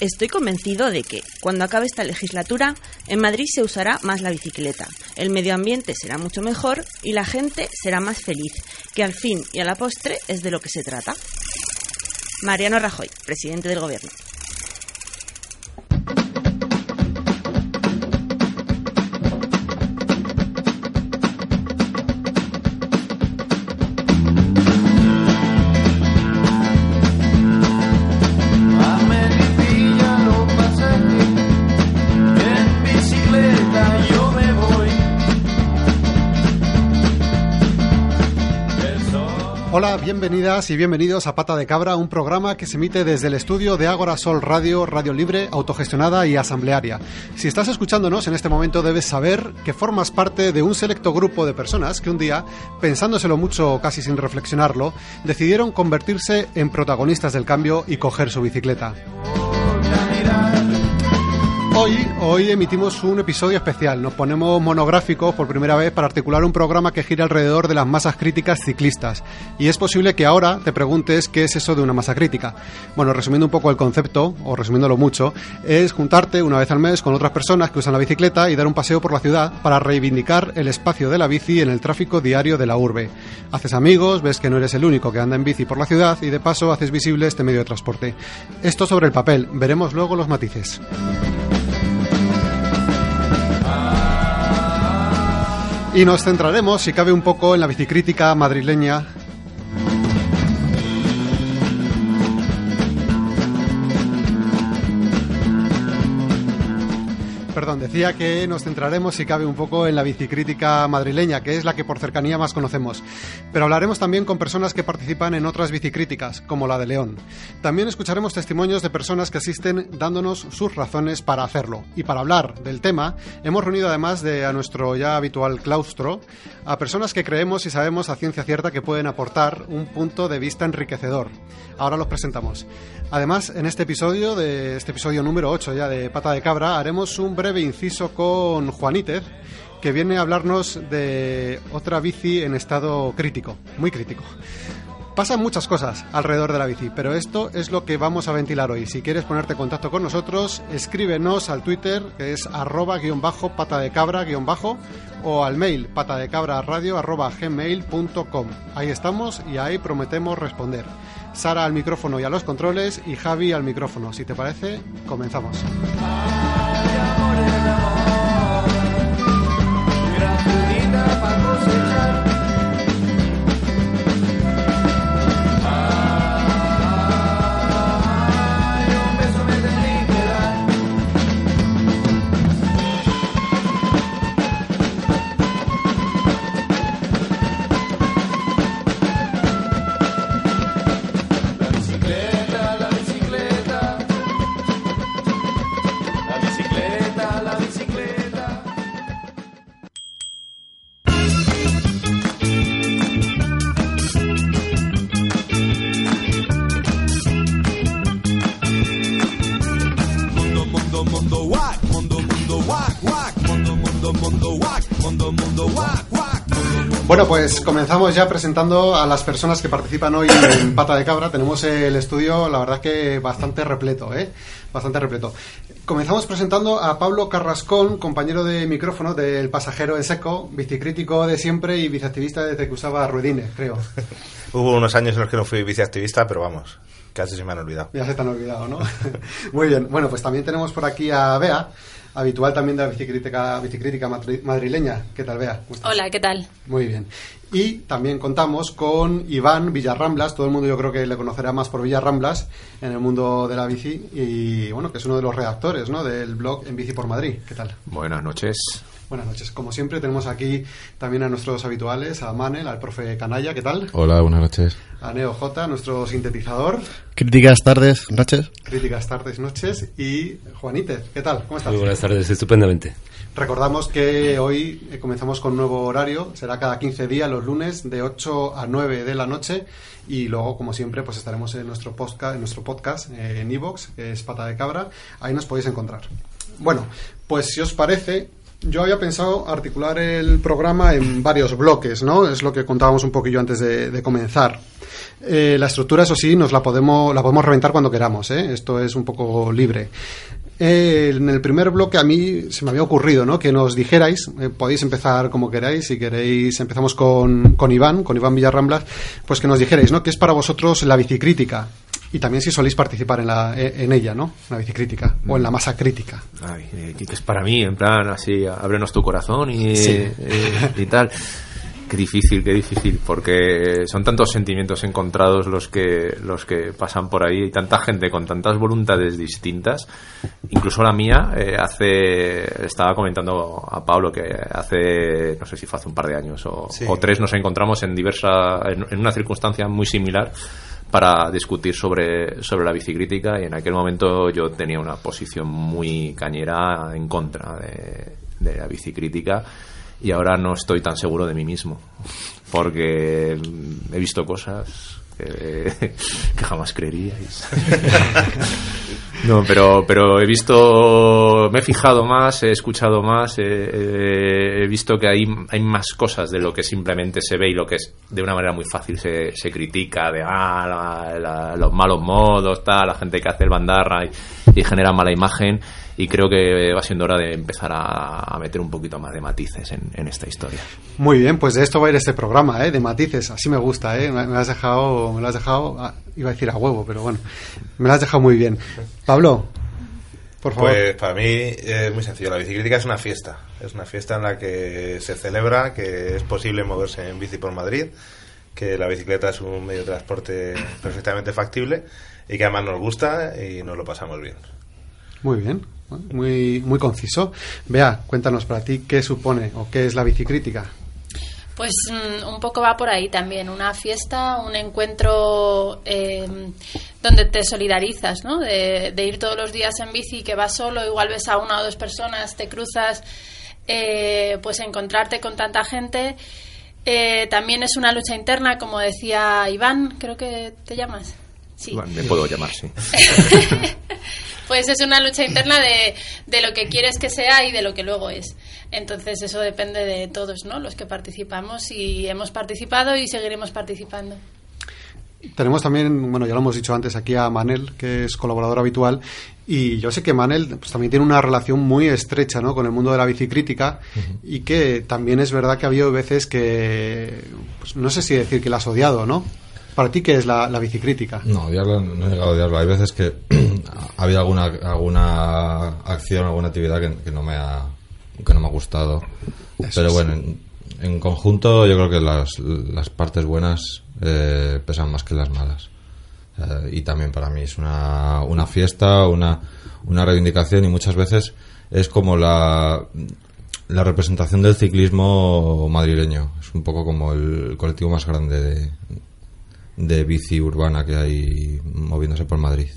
Estoy convencido de que, cuando acabe esta legislatura, en Madrid se usará más la bicicleta, el medio ambiente será mucho mejor y la gente será más feliz, que al fin y a la postre es de lo que se trata. Mariano Rajoy, presidente del Gobierno. Bienvenidas y bienvenidos a Pata de Cabra, un programa que se emite desde el estudio de Ágora Sol Radio, radio libre, autogestionada y asamblearia. Si estás escuchándonos en este momento debes saber que formas parte de un selecto grupo de personas que un día, pensándoselo mucho casi sin reflexionarlo, decidieron convertirse en protagonistas del cambio y coger su bicicleta. Hoy, hoy emitimos un episodio especial. Nos ponemos monográficos por primera vez para articular un programa que gira alrededor de las masas críticas ciclistas. Y es posible que ahora te preguntes qué es eso de una masa crítica. Bueno, resumiendo un poco el concepto, o resumiéndolo mucho, es juntarte una vez al mes con otras personas que usan la bicicleta y dar un paseo por la ciudad para reivindicar el espacio de la bici en el tráfico diario de la urbe. Haces amigos, ves que no eres el único que anda en bici por la ciudad y de paso haces visible este medio de transporte. Esto sobre el papel, veremos luego los matices. Y nos centraremos, si cabe un poco, en la bicicrítica madrileña perdón, decía que nos centraremos, si cabe, un poco en la bicicrítica madrileña, que es la que por cercanía más conocemos. Pero hablaremos también con personas que participan en otras bicicríticas, como la de León. También escucharemos testimonios de personas que asisten dándonos sus razones para hacerlo. Y para hablar del tema, hemos reunido además de a nuestro ya habitual claustro, a personas que creemos y sabemos a ciencia cierta que pueden aportar un punto de vista enriquecedor. Ahora los presentamos. Además, en este episodio, de este episodio número 8 ya de Pata de Cabra, haremos un breve inciso con Juanítez, que viene a hablarnos de otra bici en estado crítico, muy crítico. Pasan muchas cosas alrededor de la bici, pero esto es lo que vamos a ventilar hoy. Si quieres ponerte en contacto con nosotros, escríbenos al Twitter, que es arroba guion bajo pata de cabra guion bajo, o al mail patadecabra.radio arroba gmail.com. Ahí estamos y ahí prometemos responder. Sara al micrófono y a los controles y Javi al micrófono. Si te parece, comenzamos. Bueno, pues comenzamos ya presentando a las personas que participan hoy en Pata de Cabra. Tenemos el estudio, la verdad que bastante repleto, ¿eh? Bastante repleto. Comenzamos presentando a Pablo Carrascón, compañero de micrófono del Pasajero en Seco, bicicrítico de siempre y viceactivista desde que usaba ruedines, creo. Hubo unos años en los que no fui viceactivista, pero vamos, casi se me han olvidado. Ya se te han olvidado, ¿no? Muy bien. Bueno, pues también tenemos por aquí a Bea, habitual también de la bicicrítica, bicicrítica madrileña. ¿Qué tal, Bea? Hola, ¿qué tal? Muy bien. Y también contamos con Iván Villarramblas, todo el mundo yo creo que le conocerá más por Villarramblas en el mundo de la bici y bueno, que es uno de los redactores ¿no? del blog En Bici por Madrid. ¿Qué tal? Buenas noches. Buenas noches. Como siempre tenemos aquí también a nuestros habituales, a Manel, al profe Canalla, ¿qué tal? Hola, buenas noches. A Neo J, nuestro sintetizador. Críticas tardes, noches. Críticas tardes, noches. Y Juanítez, ¿qué tal? ¿Cómo estás? Muy buenas tardes, estupendamente. Recordamos que hoy eh, comenzamos con un nuevo horario, será cada 15 días los lunes de 8 a 9 de la noche y luego como siempre pues estaremos en nuestro podcast, en nuestro podcast eh, en que es Pata de Cabra, ahí nos podéis encontrar. Bueno, pues si os parece, Yo había pensado articular el programa en varios bloques, ¿no? Es lo que contábamos un poquillo antes de, comenzar. Eh, la estructura, eso sí, nos la podemos, la podemos reventar cuando queramos, ¿eh? Esto es un poco libre. Eh, en el primer bloque a mí se me había ocurrido, ¿no? Que nos dijerais, eh, podéis empezar como queráis, si queréis empezamos con, con Iván, con Iván Villarramblas, pues que nos dijerais, ¿no? ¿Qué es para vosotros la bicicrítica? Y también si soléis participar en, la, en ella, ¿no? En la bicicrítica o en la masa crítica. Ay, eh, es para mí, en plan, así, ábrenos tu corazón y, y tal. Qué difícil, qué difícil, porque son tantos sentimientos encontrados los que, los que pasan por ahí y tanta gente con tantas voluntades distintas. Incluso la mía, eh, hace, estaba comentando a Pablo que hace, no sé si fue hace un par de años o, tres, nos encontramos en diversa, en, una circunstancia muy similar para discutir sobre, sobre la bicicrítica y en aquel momento yo tenía una posición muy cañera en contra de, de la bicicrítica y ahora no estoy tan seguro de mí mismo porque he visto cosas que, jamás creeríais. no, pero, pero he visto, me he fijado más, he escuchado más, he, visto que hay, hay más cosas de lo que simplemente se ve y lo que es de una manera muy fácil se, se critica, de ah, los malos modos, tal, la gente que hace el bandarra y, y genera mala imagen y creo que va siendo hora de empezar a, meter un poquito más de matices en, esta historia. Muy bien, pues de esto va a ir este programa, ¿eh? de matices, así me gusta, ¿eh? me, has dejado, me lo has dejado, ah, iba a decir a huevo, pero bueno, me lo has dejado muy bien. Pablo, por favor. Pues para mí es muy sencillo. La bicicleta es una fiesta. Es una fiesta en la que se celebra que es posible moverse en bici por Madrid, que la bicicleta es un medio de transporte perfectamente factible y que además nos gusta y nos lo pasamos bien. Muy bien muy, muy conciso. Vea, cuéntanos para ti qué supone o qué es la bicicrítica. Pues mm, un poco va por ahí también, una fiesta, un encuentro em, donde te solidarizas, ¿no? De, ir todos los días en bici, que vas solo, igual ves a una o dos personas, te cruzas, eh, pues encontrarte con tanta gente. Eh, también es una lucha interna, como decía Iván, creo que te llamas. Sí. me puedo llamar, sí. pues es una lucha interna de, de, lo que quieres que sea y de lo que luego es. Entonces eso depende de todos, ¿no? Los que participamos y hemos participado y seguiremos participando. Tenemos también, bueno, ya lo hemos dicho antes aquí a Manel, que es colaborador habitual, y yo sé que Manel pues, también tiene una relación muy estrecha ¿no? con el mundo de la bicicrítica y que también es verdad que ha habido veces que, pues, no sé si decir que la has odiado, ¿no? ¿Para ti qué es la, bicicrítica? No, odiarla, no he llegado a odiarla. Hay veces que ha habido alguna, alguna acción, alguna actividad que, no me ha, que no me ha gustado. Pero bueno, en, conjunto yo creo que las, las partes buenas eh, pesan más que las malas. Eh, y también para mí es una, una fiesta, una, una reivindicación y muchas veces es como la, la representación del ciclismo madrileño. Es un poco como el colectivo más grande de, de bici urbana que hay moviéndose por Madrid.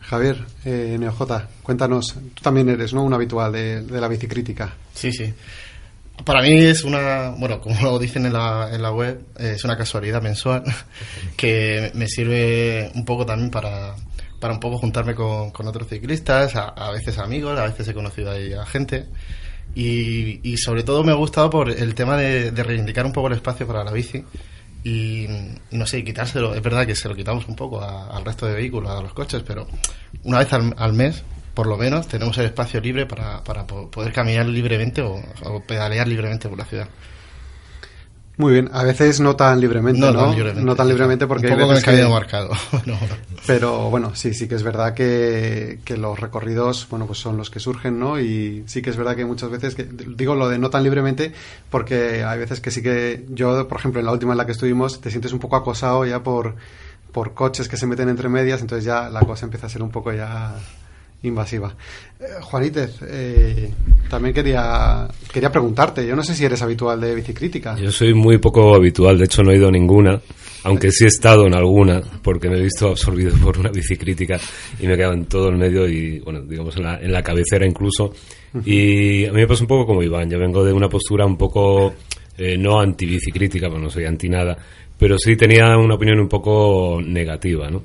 Javier, eh, NeoJ, cuéntanos, tú también eres ¿no? un habitual de, la bicicrítica. Sí, sí. Para mí es una, bueno, como lo dicen en la, en la web, es una casualidad mensual que me sirve un poco también para, para un poco juntarme con, con otros ciclistas, a, veces amigos, a veces he conocido ahí a gente. Y, y, sobre todo me ha gustado por el tema de, de reivindicar un poco el espacio para la bici y, no sé, quitárselo. Es verdad que se lo quitamos un poco al resto de vehículos, a los coches, pero una vez al, mes, por lo menos, tenemos el espacio libre para, para poder caminar libremente o pedalear libremente por la ciudad. Muy bien, a veces no tan libremente, ¿no? No, tan libremente, porque Un poco hay veces que... marcado. Pero bueno, sí, sí que es verdad que, que, los recorridos, bueno, pues son los que surgen, ¿no? Y sí que es verdad que muchas veces, que, digo lo de no tan libremente, porque hay veces que sí que yo, por ejemplo, en la última en la que estuvimos, te sientes un poco acosado ya por, por coches que se meten entre medias, entonces ya la cosa empieza a ser un poco ya invasiva. Eh, Juanítez, eh, también quería, quería preguntarte, yo no sé si eres habitual de bicicrítica. Yo soy muy poco habitual, de hecho no he ido a ninguna, aunque sí he estado en alguna, porque me he visto absorbido por una bicicrítica y me he quedado en todo el medio y, bueno, digamos en la, en la cabecera incluso. Y a mí me pasa un poco como Iván, yo vengo de una postura un poco, eh, no anti-bicicrítica, porque no soy anti nada, pero sí tenía una opinión un poco negativa, ¿no?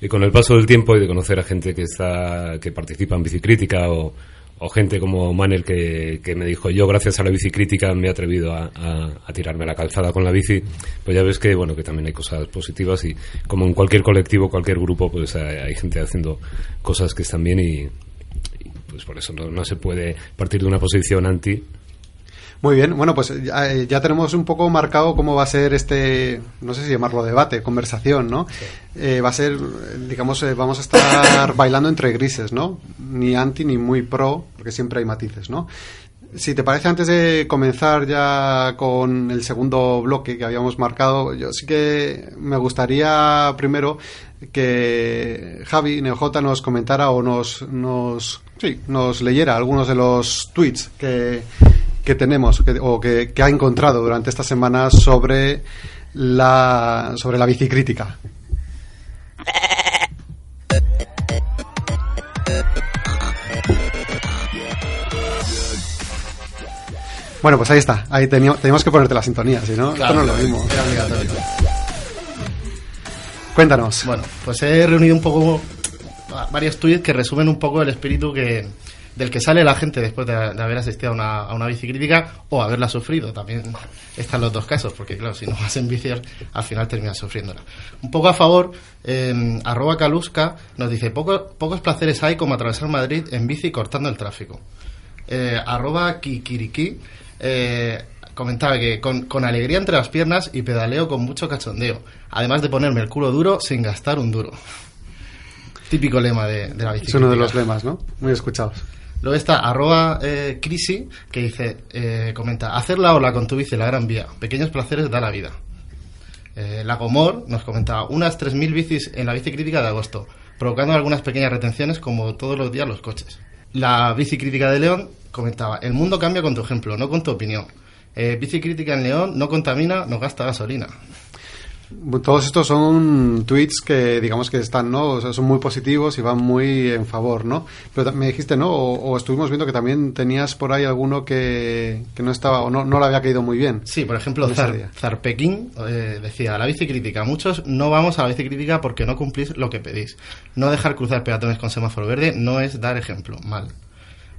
Y con el paso del tiempo y de conocer a gente que está que participa en bicicrítica o, o gente como Manel que, que me dijo yo gracias a la bicicrítica me he atrevido a, a- a tirarme la calzada con la bici pues ya ves que bueno que también hay cosas positivas y como en cualquier colectivo cualquier grupo pues hay, hay gente haciendo cosas que están bien y, y, pues por eso no, no se puede partir de una posición anti Muy bien, bueno, pues ya, eh, ya tenemos un poco marcado cómo va a ser este, no sé si llamarlo debate, conversación, ¿no? Eh, va a ser, digamos, eh, vamos a estar bailando entre grises, ¿no? Ni anti ni muy pro, porque siempre hay matices, ¿no? Si te parece, antes de comenzar ya con el segundo bloque que habíamos marcado, yo sí que me gustaría primero que Javi Neojota nos comentara o nos, nos, sí, nos leyera algunos de los tweets que, que tenemos que- o que, que ha encontrado durante esta semana sobre la, sobre la bicicrítica. Bueno, pues ahí está. Ahí teníamos, que ponerte la sintonía, si no, esto no lo mismo. Cuéntanos. Bueno, pues he reunido un poco va- varios tweets que resumen un poco el espíritu que del que sale la gente después de, de haber asistido a una, a una bicicrítica o haberla sufrido. También están los dos casos, porque claro, si no vas en bici al al final terminas sufriéndola. Un poco a favor, eh, arroba Calusca nos dice, "Poco- pocos placeres hay como atravesar Madrid en bici cortando el tráfico. Eh, arroba Kikiriki eh, comentaba que con, con alegría entre las piernas y pedaleo con mucho cachondeo, además de ponerme el culo duro sin gastar un duro. Típico lema de, de la Es bicicleta. uno de los lemas, ¿no? Muy escuchados. Luego está arroba eh, que dice, eh, comenta, hacer la ola con tu bici la Gran Vía, pequeños placeres da la vida. Eh, Lagomor nos comentaba, unas 3.000 bicis en la bicicrítica de agosto, provocando algunas pequeñas retenciones como todos los días los coches. La bicicrítica de León comentaba, el mundo cambia con tu ejemplo, no con tu opinión. Eh, bicicrítica en León no contamina, no gasta gasolina. Todos estos son tweets que digamos que están, ¿no? O sea, son muy positivos y van muy en favor, ¿no? Pero me dijiste, ¿no? O, o estuvimos viendo que también tenías por ahí alguno que, que no estaba o no, no le había caído muy bien. Sí, por ejemplo, Zar, día. Zarpequín eh, decía, la bicicrítica, muchos no vamos a la bicicrítica porque no cumplís lo que pedís. No dejar cruzar peatones con semáforo verde no es dar ejemplo, mal.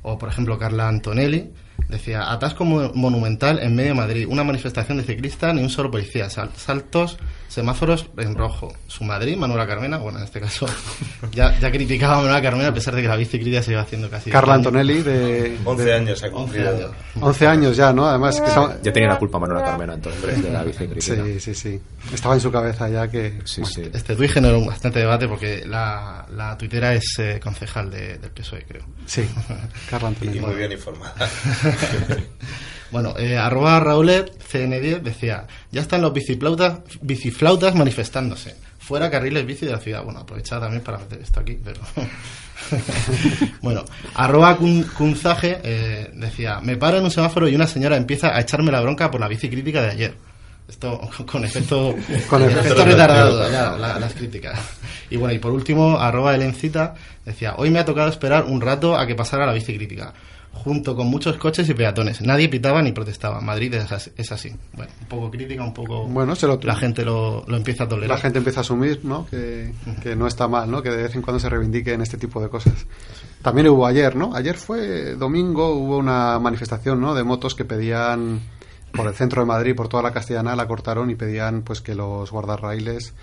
O, por ejemplo, Carla Antonelli decía, atasco mo- monumental en medio de Madrid, una manifestación de ciclistas, ni un solo policía, sal- saltos, semáforos en rojo. Su Madrid, Manuela Carmena, bueno, en este caso ya, ya criticaba a Manuela Carmena a pesar de que la bicicleta se iba haciendo casi... Carla. Antonelli de 11 años ha 11 cumplido. años. 11 años ya, ¿no? Además que estaba... Ya tenía la culpa Manuela Carmena entonces de la bicicrítica. Sí, sí, sí. Estaba en su cabeza ya que... Sí, sí. Este tuit generó bastante debate porque la, la tuitera es eh, concejal de- del PSOE, creo. Sí, Carla Y Antonelli. muy bien informada. Bueno, eh, arroba Raulet CN10 decía, ya están los biciflautas, biciflautas manifestándose. Fuera carriles bici de la ciudad. Bueno, aprovechaba también para meter esto aquí, pero... bueno, arroba Kun- Kunzaje eh, decía, me paro en un semáforo y una señora empieza a echarme la bronca por la bicicrítica de ayer. Esto con efecto, Con efecto retardado, ya, la- las críticas. Y bueno, y por último, arroba Elencita decía, hoy me ha tocado esperar un rato a que pasara la bicicrítica, junto con muchos coches y peatones. Nadie pitaba ni protestaba. Madrid es así. es así. Bueno, un poco crítica, un poco... Bueno, se lo- La gente lo, lo empieza a tolerar. La gente empieza a asumir, ¿no? Que, que no está mal, ¿no? Que de vez en cuando se reivindiquen este tipo de cosas. También hubo ayer, ¿no? Ayer fue domingo, hubo una manifestación, ¿no? De motos que pedían por el centro de Madrid, por toda la Castellana, la cortaron y pedían, pues, que los guardarraíles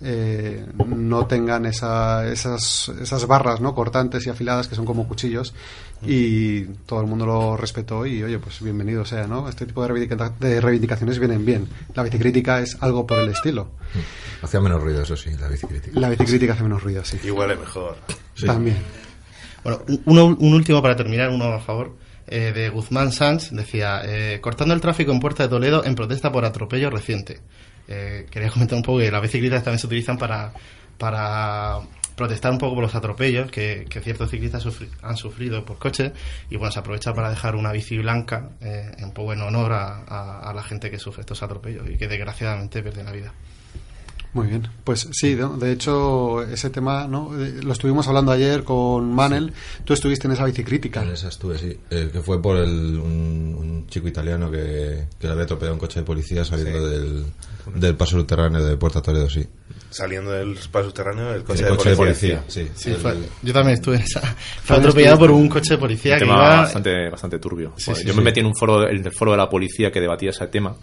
eh, no tengan esa- esas, esas barras, ¿no? Cortantes y afiladas que son como cuchillos y todo el mundo lo respetó y, oye, pues bienvenido sea, ¿no? Este tipo de, reivindica- de reivindicaciones vienen bien. La bicicrítica es algo por el estilo. Hacía menos ruido, eso sí, la bicicrítica. La bicicrítica hace menos ruido, sí. Y huele mejor. Sí. También. Bueno, un- uno, un último para terminar, uno a favor. eh, de Guzmán Sanz decía, eh, cortando el tráfico en Puerta de Toledo en protesta por atropello reciente. Eh, quería comentar un poco que las bicicletas también se utilizan para, para protestar un poco por los atropellos que, ciertos ciclistas han sufrido por coche y bueno, se aprovecha para dejar una bici blanca eh, un poco en honor a, a- a la gente que sufre estos atropellos y que desgraciadamente pierde la vida. Muy bien. Pues sí, ¿no? de hecho, ese tema ¿no? Eh, lo estuvimos hablando ayer con Manel. Tú estuviste en esa bicicrítica. En esa estuve, sí. Eh, que fue por el, un, un chico italiano que, que le había atropellado un coche de policía saliendo del, del paso subterráneo de Puerta Toledo, sí. saliendo del espacio subterráneo el coche, El de, coche policía. de policía, sí. Sí, El- fue- yo también estuve en esa. Fue atropellado por un coche de policía un que tema iba. bastante, bastante turbio. Sí, Bueno, sí, yo sí. me metí en un foro, el del foro de la policía que debatía ese tema.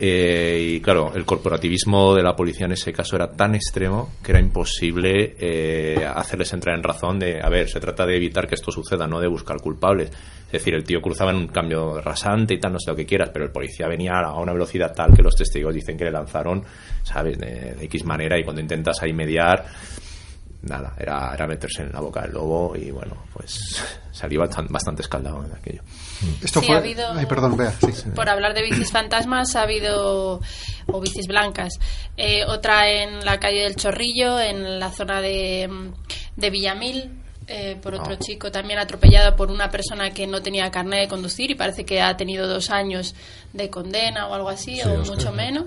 Eh, y claro, el corporativismo de la policía en ese caso era tan extremo que era imposible eh, hacerles entrar en razón de, a ver, se trata de evitar que esto suceda, no de buscar culpables. Es decir, el tío cruzaba en un cambio rasante y tal, no sé lo que quieras, pero el policía venía a una velocidad tal que los testigos dicen que le lanzaron, ¿sabes?, de, de X manera y cuando intentas ahí mediar, nada, era, era meterse en la boca del lobo y bueno, pues salí bastante, bastante escaldado en aquello. Esto Sí, fue... ha habido- Ay, perdón, vea. Sí. Por hablar de bicis fantasmas, ha habido. o bicis blancas. Eh, otra en la calle del Chorrillo, en la zona de, de Villamil. eh, por otro Ah. chico también atropellado por una persona que no tenía carnet de conducir y parece que ha tenido dos años de condena o algo así, Sí, o mucho menos.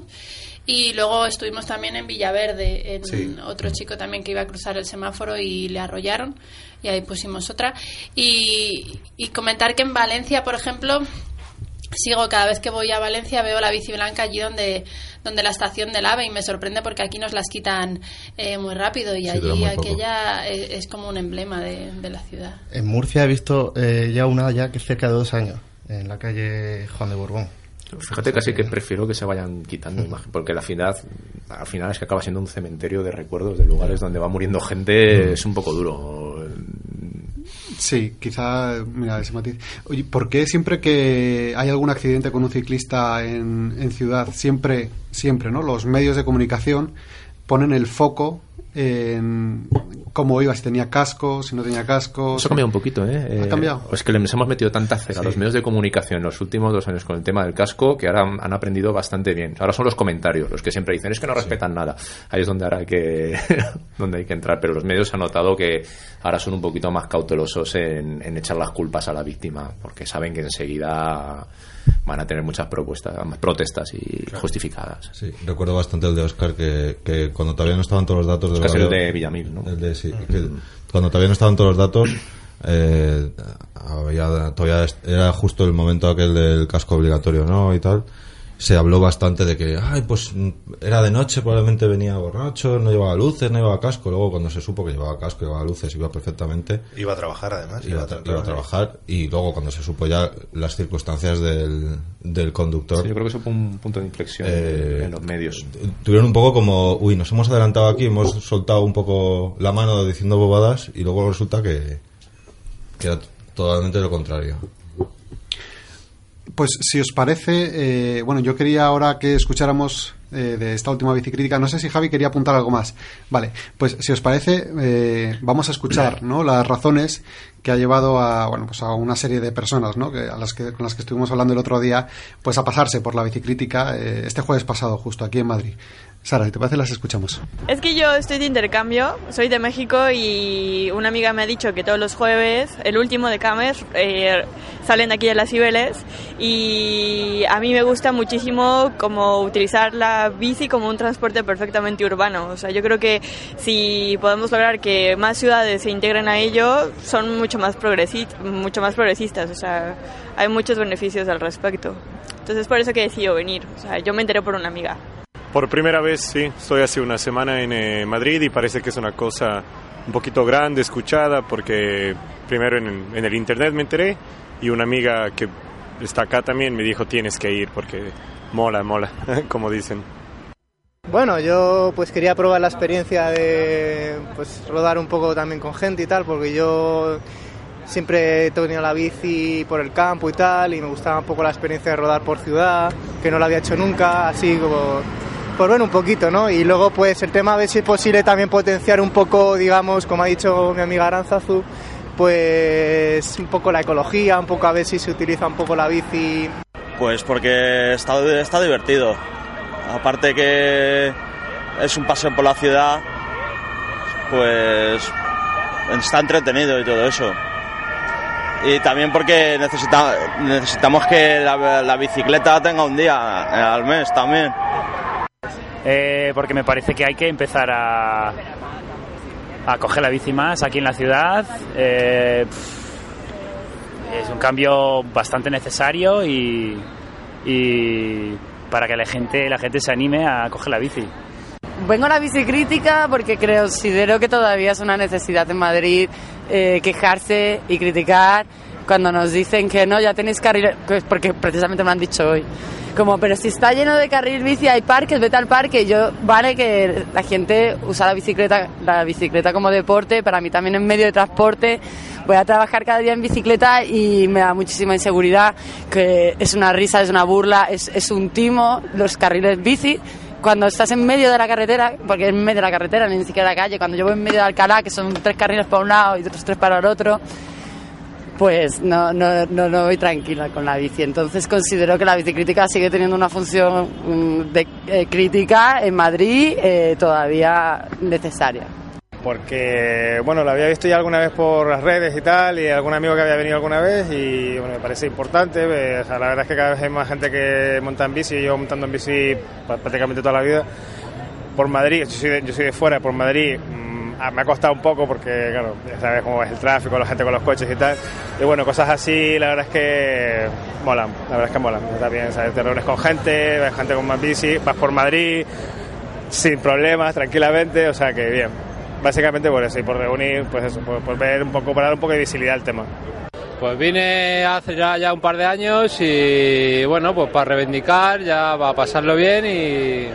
Y luego estuvimos también en Villaverde, en Sí. otro chico también que iba a cruzar el semáforo y le arrollaron. Y ahí pusimos otra. Y, y comentar que en Valencia, por ejemplo, sigo cada vez que voy a Valencia veo la bici blanca allí donde donde la estación del AVE y me sorprende porque aquí nos las quitan eh, muy rápido y Sí, allí aquella es, es como un emblema de, de la ciudad. En Murcia he visto eh, ya una ya que es cerca de dos años, en la calle Juan de Borbón. Fíjate casi que prefiero que se vayan quitando imagen, porque la final, al final es que acaba siendo un cementerio de recuerdos de lugares donde va muriendo gente, es un poco duro. Sí, quizá, mira, ese matiz. Oye, ¿por qué siempre que hay algún accidente con un ciclista en, en ciudad, siempre, siempre, ¿no? Los medios de comunicación ponen el foco cómo iba, si tenía casco, si no tenía casco. Eso ha cambiado un poquito, ¿eh? ¿Ha Eh, cambiado? Es que les hemos metido tanta cera a los medios de comunicación en los últimos dos años con el tema del casco que ahora han, han aprendido bastante bien. Ahora son los comentarios los que siempre dicen es que no respetan nada. Ahí es donde ahora hay que, donde hay que entrar. Pero los medios han notado que ahora son un poquito más cautelosos en, en echar las culpas a la víctima porque saben que enseguida van a tener muchas propuestas, protestas y justificadas. Sí, recuerdo bastante el de Oscar que, que cuando todavía no estaban todos los datos del Oscar es el de Villamil, ¿no? el de- sí, que cuando todavía no estaban todos los datos eh, había, todavía era justo el momento aquel del casco obligatorio, ¿no? Y tal. Se habló bastante de que, ay, pues mm, era de noche, probablemente venía borracho, no llevaba luces, no llevaba casco. Luego, cuando se supo que llevaba casco, llevaba luces, iba perfectamente. Iba a trabajar además. Iba a, tra- iba a trabajar y luego cuando se supo ya las circunstancias del, del conductor Sí, yo creo que eso fue un punto de inflexión Eh, en los medios. tuvieron un poco como, uy, nos hemos adelantado aquí, hemos soltado un poco la mano diciendo bobadas y luego resulta que, que era totalmente lo contrario. Pues si os parece, eh, bueno, yo quería ahora que escucháramos eh, de esta última bicicrítica, no sé si Javi quería apuntar algo más. Vale, pues si os parece, eh, vamos a escuchar ¿no? las razones que ha llevado a, bueno, pues a una serie de personas ¿no? que, a las que, con las que estuvimos hablando el otro día, pues a pasarse por la bicicrítica eh, este jueves pasado, justo aquí en Madrid. Sara, si te parece, las escuchamos. Es que yo estoy de intercambio, soy de México y una amiga me ha dicho que todos los jueves, el último de Cames, eh, salen de aquí de las Cibeles y a mí me gusta muchísimo como utilizar la bici como un transporte perfectamente urbano. O sea, yo creo que si podemos lograr que más ciudades se integren a ello, son mucho más, mucho más progresistas. O sea, hay muchos beneficios al respecto. Entonces por eso que decido venir. O sea, yo me enteré por una amiga. Por primera vez, sí, estoy hace una semana en eh, Madrid y parece que es una cosa un poquito grande, escuchada, porque primero en, en el internet me enteré y una amiga que está acá también me dijo tienes que ir porque mola, mola, como dicen. Bueno, yo pues quería probar la experiencia de pues rodar un poco también con gente y tal, porque yo siempre he tenido la bici por el campo y tal, y me gustaba un poco la experiencia de rodar por ciudad, que no lo había hecho nunca, así como por ver un poquito, ¿no? Y luego pues el tema ver si es posible también potenciar un poco, digamos, como ha dicho mi amiga Aranzazu, pues un poco la ecología, un poco a ver si se utiliza un poco la bici Pues porque está, está divertido. Aparte que es un paseo por la ciudad, pues está entretenido y todo eso. Y también porque necesita, necesitamos que la, la bicicleta tenga un día eh, al mes también. Eh, porque me parece que hay que empezar a, a coger la bici más aquí en la ciudad. Eh, es un cambio bastante necesario y, y para que la gente, la gente se anime a coger la bici. vengo a la bicicrítica porque creo, considero que todavía es una necesidad en Madrid eh, quejarse y criticar cuando nos dicen que no, ya tenéis carril, porque precisamente me lo han dicho hoy. Como, pero si está lleno de carril bici, hay parques, vete al parque. Yo, vale que la gente usa la bicicleta, la bicicleta como deporte, para mí también es medio de transporte. Voy a trabajar cada día en bicicleta y me da muchísima inseguridad, que es una risa, es una burla, es, es un timo los carriles bici cuando estás en medio de la carretera, porque en medio de la carretera, ni siquiera la calle, cuando yo voy en medio de Alcalá, que son tres carriles para un lado y otros tres para el otro, pues no, no, no, no voy tranquila con la bici. Entonces considero que la bicicrítica sigue teniendo una función mm, de eh, crítica en Madrid eh, todavía necesaria. porque bueno, lo había visto ya alguna vez por las redes y tal, y algún amigo que había venido alguna vez, y bueno, me parece importante. eh, o sea, la verdad es que cada vez hay más gente que monta en bici, yo montando en bici pa- prácticamente toda la vida. Por Madrid, yo soy de, yo soy de fuera, por Madrid me ha costado un poco porque, claro, ya sabes cómo es el tráfico, la gente con los coches y tal. Y bueno, cosas así, la verdad es que molan, la verdad es que molan. Está bien, ¿sabes? Te reúnes con gente, ves gente con más bici, vas por Madrid sin problemas, tranquilamente, o sea que bien. Básicamente por eso, y por reunir, pues eso, por, por ver un poco, para dar un poco de visibilidad al tema. Pues vine hace ya, ya un par de años y bueno, pues para reivindicar, ya va a pasarlo bien y,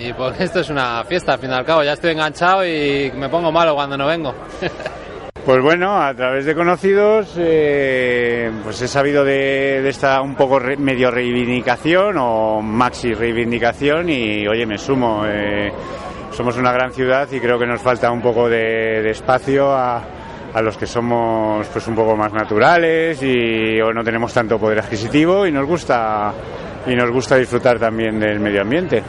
y pues esto es una fiesta al fin y al cabo. Ya estoy enganchado y me pongo malo cuando no vengo. Pues bueno, a través de conocidos, eh, pues he sabido de, de esta un poco re- medio reivindicación o maxi reivindicación y oye, me sumo. eh, somos una gran ciudad y creo que nos falta un poco de, de espacio a, a los que somos pues un poco más naturales y o no tenemos tanto poder adquisitivo y nos gusta y nos gusta disfrutar también del medio ambiente.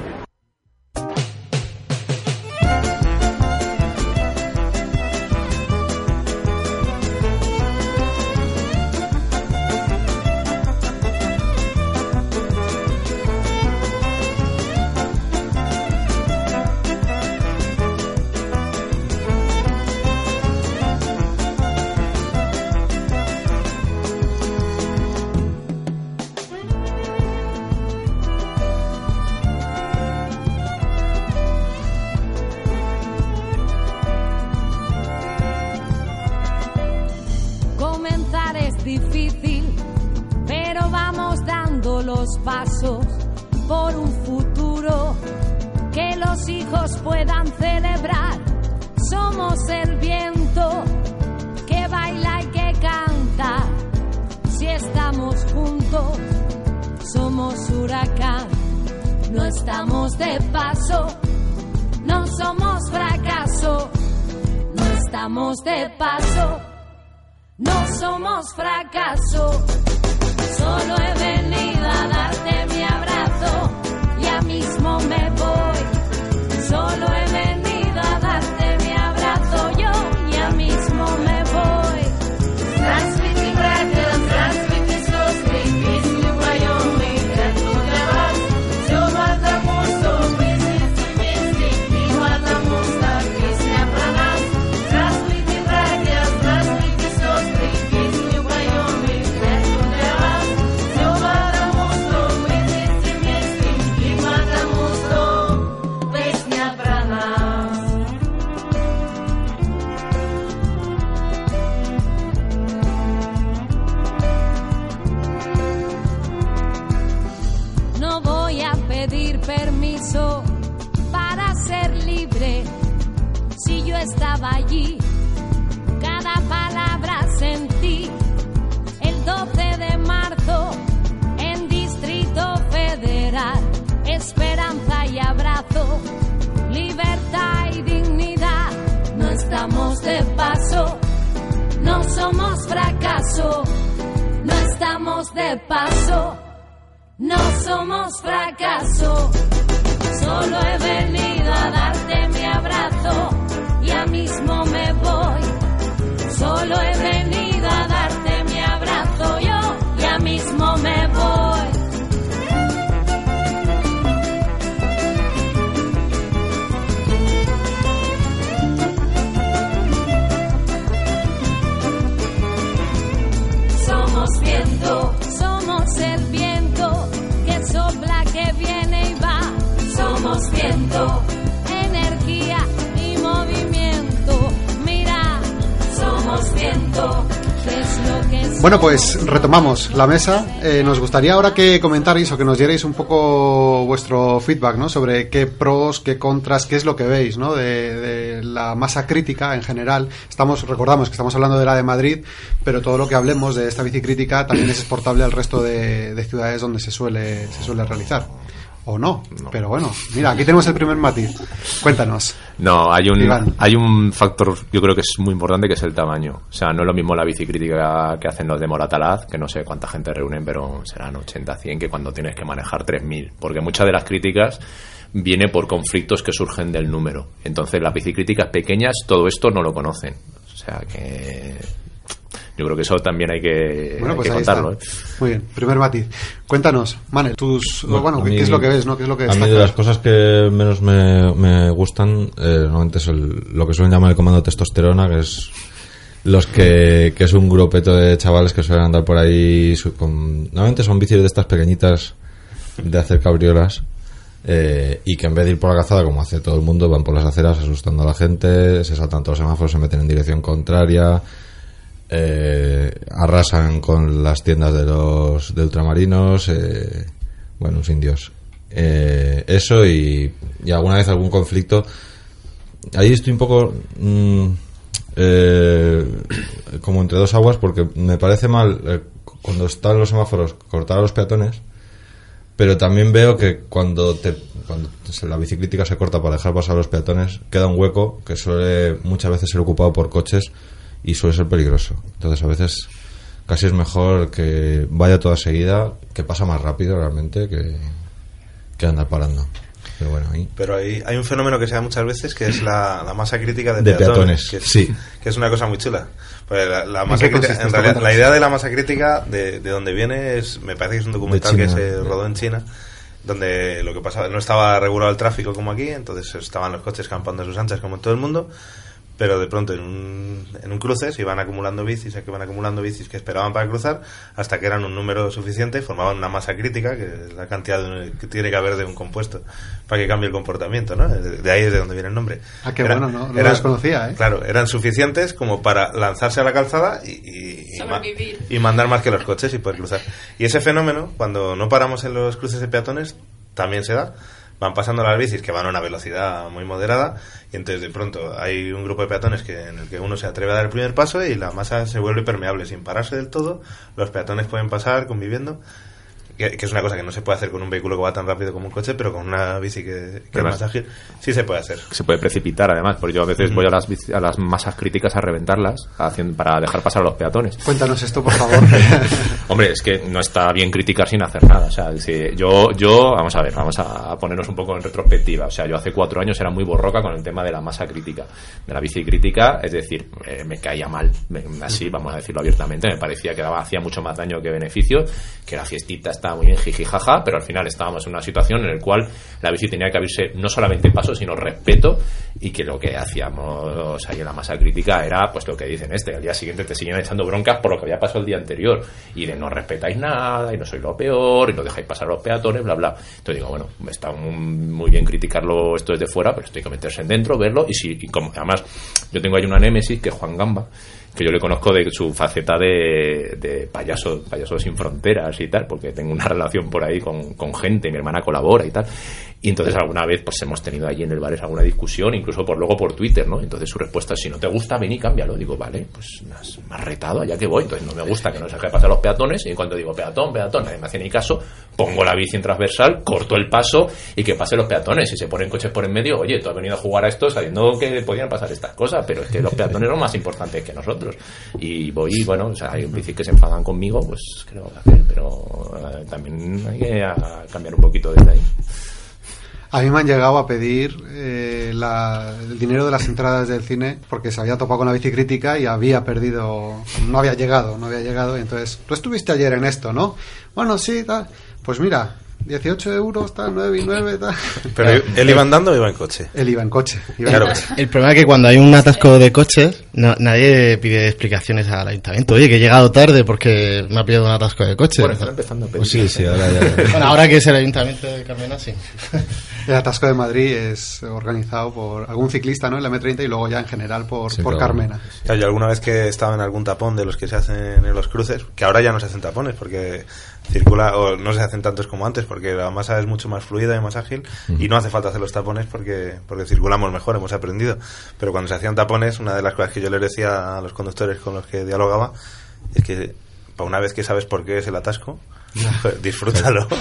No somos fracaso, solo he venido a darte mi estamos de paso. No somos fracaso, solo he venido a darte mi abrazo, ya mismo me voy. Solo he venido a darte mi abrazo, yo ya mismo me Bueno, pues retomamos la mesa. Eh, nos gustaría ahora que comentarais o que nos dierais un poco vuestro feedback, ¿no? Sobre qué pros, qué contras, qué es lo que veis, ¿no? De, la masa crítica en general. Estamos, recordamos que estamos hablando de la de Madrid, pero todo lo que hablemos de esta bicicrítica también es exportable al resto de, de ciudades donde se suele, se suele realizar. O no, pero bueno, mira, aquí tenemos el primer matiz. Cuéntanos. No, hay un, Iván. hay un factor, yo creo que es muy importante, que es el tamaño. O sea, no es lo mismo la bicicrítica que hacen los de Moratalaz, que no sé cuánta gente reúnen, pero serán 80, 100, que cuando tienes que manejar 3.000. Porque muchas de las críticas viene por conflictos que surgen del número. Entonces, las bicicríticas pequeñas, todo esto no lo conocen. O sea, que yo creo que eso también hay que, Bueno, hay pues que contarlo. ¿eh? Muy bien, primer matiz. Cuéntanos, Manel, tus, bueno, ¿qué, mí- qué es lo que ves, no? ¿Qué es lo que A mí de las cosas que menos me, me gustan, eh, normalmente es el- lo que suelen llamar el comando testosterona, que es los que, que es un grupeto de chavales que suelen andar por ahí su- con, normalmente son bicis de estas pequeñitas de hacer cabriolas eh, y que en vez de ir por la calzada como hace todo el mundo van por las aceras asustando a la gente se saltan todos los semáforos se meten en dirección contraria eh, arrasan con las tiendas de los de ultramarinos eh, bueno sin Dios. Eh, eso y, y alguna vez algún conflicto. Ahí estoy un poco mm, eh, como entre dos aguas porque me parece mal eh, cuando están los semáforos cortar a los peatones pero también veo que cuando te cuando la biciclítica se corta para dejar pasar a los peatones queda un hueco que suele muchas veces ser ocupado por coches y suele ser peligroso. Entonces a veces casi es mejor que vaya toda seguida que pasa más rápido realmente que, que andar parando. Pero bueno ahí. Pero hay, hay un fenómeno que se da muchas veces que es la, la masa crítica de, De peatones, que es, sí. que es una cosa muy chula. Pues la, la ¿En masa crítica- en realidad, la idea de la masa crítica de, de donde viene es, me parece que es un documental que se rodó en China donde lo que pasaba no estaba regulado el tráfico como aquí, entonces estaban los coches campando a sus anchas como en todo el mundo, pero de pronto en un, en un cruce se iban acumulando bicis, se iban acumulando bicis que esperaban para cruzar, hasta que eran un número suficiente, formaban una masa crítica, que es la cantidad de que tiene que haber de un compuesto para que cambie el comportamiento, ¿no? De, de ahí es de donde viene el nombre. Ah, qué Eran- bueno, no, no lo eran- desconocía, ¿eh? Claro, eran suficientes como para lanzarse a la calzada y, y- y ma- y mandar más que los coches y poder cruzar. Y ese fenómeno, cuando no paramos en los cruces de peatones, también se da. Van pasando las bicis que van a una velocidad muy moderada y entonces de pronto hay un grupo de peatones que, en el que uno se atreve a dar el primer paso y la masa se vuelve permeable sin pararse del todo. Los peatones pueden pasar conviviendo. Que, que es una cosa que no se puede hacer con un vehículo que va tan rápido como un coche, pero con una bici que, que es más ágil, sí se puede hacer. se puede precipitar además, porque yo a veces Mm. voy a las, a las masas críticas a reventarlas haciendo, para dejar pasar a los peatones. Cuéntanos esto, por favor. Hombre, es que no está bien criticar sin hacer nada. O sea, si yo, yo, vamos a ver, vamos a ponernos un poco en retrospectiva. O sea, yo hace cuatro años era muy borroca con el tema de la masa crítica, de la bici crítica, es decir, eh, me caía mal, me- así, vamos a decirlo abiertamente, me parecía que daba, hacía mucho más daño que beneficio, que la fiestita estaba muy bien jijijaja, pero al final estábamos en una situación en la cual la bici tenía que abrirse no solamente paso, sino respeto, y que lo que hacíamos ahí en la masa crítica era, pues lo que dicen este, al día siguiente te siguen echando broncas por lo que había pasado el día anterior, y de no respetáis nada, y no sois lo peor, y no dejáis pasar a los peatones, bla, bla. Entonces digo, bueno, está muy, bien criticarlo esto desde fuera, pero esto hay que meterse en dentro, verlo, y si, y como, además, yo tengo ahí una némesis, que es Juan Gamba, que yo le conozco de su faceta de, de payaso, payaso sin fronteras y tal, porque tengo una relación por ahí con, con gente, mi hermana colabora y tal. Y entonces alguna vez pues hemos tenido allí en el bar alguna discusión, incluso por luego por Twitter, ¿no? Entonces su respuesta es, si no te gusta, ven y cámbialo. Digo, vale, pues me has, me has retado, allá que voy. Entonces no me gusta que no se deje pasar los peatones y en cuanto digo peatón, peatón, nadie me hace ni caso, pongo la bici en transversal, corto el paso y que pase los peatones. Si se ponen coches por en medio, oye, tú has venido a jugar a esto sabiendo que podían pasar estas cosas, pero es que los peatones son más importantes que nosotros. Y voy, bueno, o sea, hay bicis que se enfadan conmigo, pues creo que hacer, pero eh, también hay que cambiar un poquito desde ahí. A mí me han llegado a pedir eh, la- el dinero de las entradas del cine porque se había topado con la bicicrítica y había perdido, no había llegado, no había llegado. Y entonces, tú estuviste ayer en esto, ¿no? Bueno, sí. Pues mira, 18 euros, tal, 9 y 9, tal. Pero él iba andando o iba en coche. Él iba en coche. iba en Claro. coche. El problema es que cuando hay un atasco de coches, no- nadie pide explicaciones al ayuntamiento. Oye, que he llegado tarde porque me ha pillado un atasco de coches. Bueno, están empezando a pedir. Pues sí, sí, ahora ya. Bueno, ahora que es el ayuntamiento de Carmena, sí. El atasco de Madrid es organizado por algún ciclista, ¿no? En la M30 y luego ya en general por, Sí, por claro. Carmena. Claro, yo alguna vez que he estado en algún tapón de los que se hacen en los cruces, que ahora ya no se hacen tapones porque circula, o no se hacen tantos como antes porque la masa es mucho más fluida y más ágil y no hace falta hacer los tapones porque, porque circulamos mejor, hemos aprendido. Pero cuando se hacían tapones, una de las cosas que yo les decía a los conductores con los que dialogaba es que para una vez que sabes por qué es el atasco, pues, disfrútalo.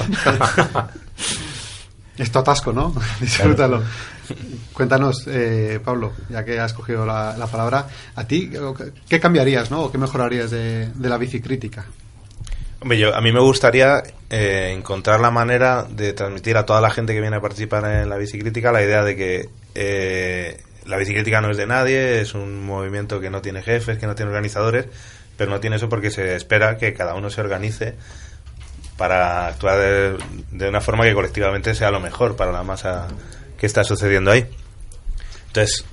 Esto atasco, ¿no? Disfrútalo. Cuéntanos, eh, Pablo, ya que has cogido la, la palabra, ¿a ti qué cambiarías, ¿no? ¿O qué mejorarías de, de la bicicrítica? Hombre, yo, a mí me gustaría eh, encontrar la manera de transmitir a toda la gente que viene a participar en la bicicrítica la idea de que eh, la bicicrítica no es de nadie, es un movimiento que no tiene jefes, que no tiene organizadores, pero no tiene eso porque se espera que cada uno se organice para actuar de, de una forma que colectivamente sea lo mejor para la masa que está sucediendo ahí. Entonces,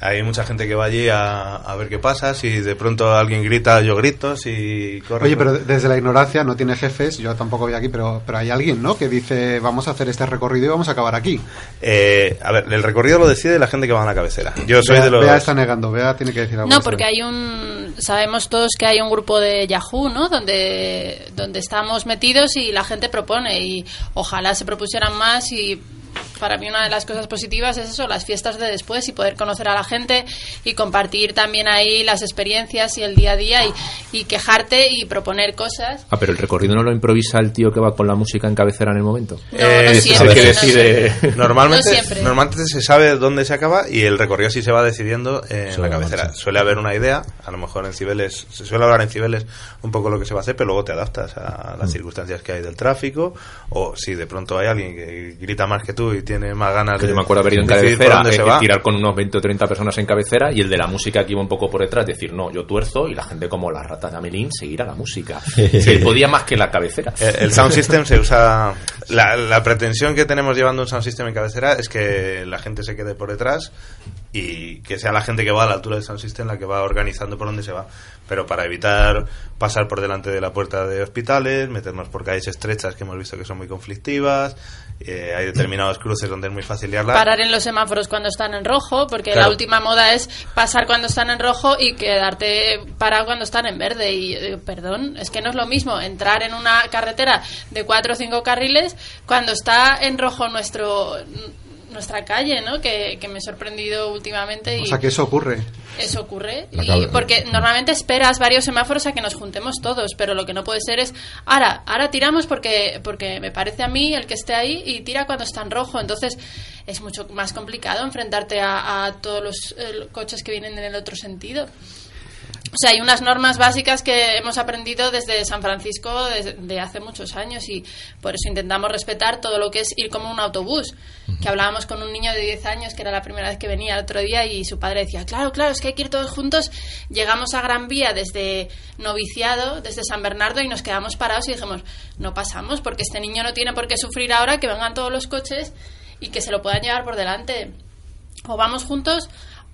hay mucha gente que va allí a, a ver qué pasa. Si de pronto alguien grita, yo grito. Si corre, Oye, pero desde la ignorancia no tiene jefes, yo tampoco voy aquí, pero, pero hay alguien, ¿no? Que dice, vamos a hacer este recorrido y vamos a acabar aquí. Eh, a ver, el recorrido lo decide la gente que va a la cabecera. Yo soy Bea, de los. Bea está negando, Bea tiene que decir algo. No, porque hay un. Sabemos todos que hay un grupo de Yahoo, ¿no? Donde, donde estamos metidos y la gente propone. Y ojalá se propusieran más. Y para mí, una de las cosas positivas es eso, las fiestas de después y poder conocer a la gente y compartir también ahí las experiencias y el día a día y, y quejarte y proponer cosas. Ah, pero el recorrido no lo improvisa el tío que va con la música en cabecera en el momento. No, no siempre, es el que decide. Normalmente, normalmente se sabe dónde se acaba y el recorrido sí se va decidiendo en la la cabecera. marcha. Suele haber una idea, a lo mejor en Cibeles, se suele hablar en Cibeles un poco lo que se va a hacer, pero luego te adaptas a las Mm. circunstancias que hay del tráfico o si de pronto hay alguien que grita más que tú y tiene más ganas Que de yo me acuerdo haber ido en cabecera, eh, tirar con unos 20 o 30 personas en cabecera y el de la música que iba un poco por detrás, decir, no, yo tuerzo y la gente como la rata de Amelín seguir a la música. Se podía más que la cabecera. El sound system se usa. La, la pretensión que tenemos llevando un sound system en cabecera es que la gente se quede por detrás y que sea la gente que va a la altura del sound system la que va organizando por dónde se va. Pero para evitar pasar por delante de la puerta de hospitales, meternos por calles estrechas que hemos visto que son muy conflictivas, eh, hay determinados cruces donde es muy fácil liarla. Parar en los semáforos cuando están en rojo, porque Claro. la última moda es pasar cuando están en rojo y quedarte parado cuando están en verde. Y digo, perdón, es que no es lo mismo entrar en una carretera de cuatro o cinco carriles cuando está en rojo nuestro nuestra calle, ¿no? Que, que me he sorprendido últimamente y O sea, que eso ocurre. eso ocurre y porque normalmente esperas varios semáforos a que nos juntemos todos, pero lo que no puede ser es ahora, ahora tiramos porque porque me parece a mí el que esté ahí y tira cuando está en rojo, entonces es mucho más complicado enfrentarte a, a todos los eh, coches que vienen en el otro sentido. O sea, hay unas normas básicas que hemos aprendido desde San Francisco desde de hace muchos años y por eso intentamos respetar todo lo que es ir como un autobús. Que hablábamos con un niño de 10 años que era la primera vez que venía el otro día y su padre decía, claro, claro, es que hay que ir todos juntos. Llegamos a Gran Vía desde Noviciado, desde San Bernardo y nos quedamos parados y dijimos, no pasamos porque este niño no tiene por qué sufrir ahora que vengan todos los coches y que se lo puedan llevar por delante. O vamos juntos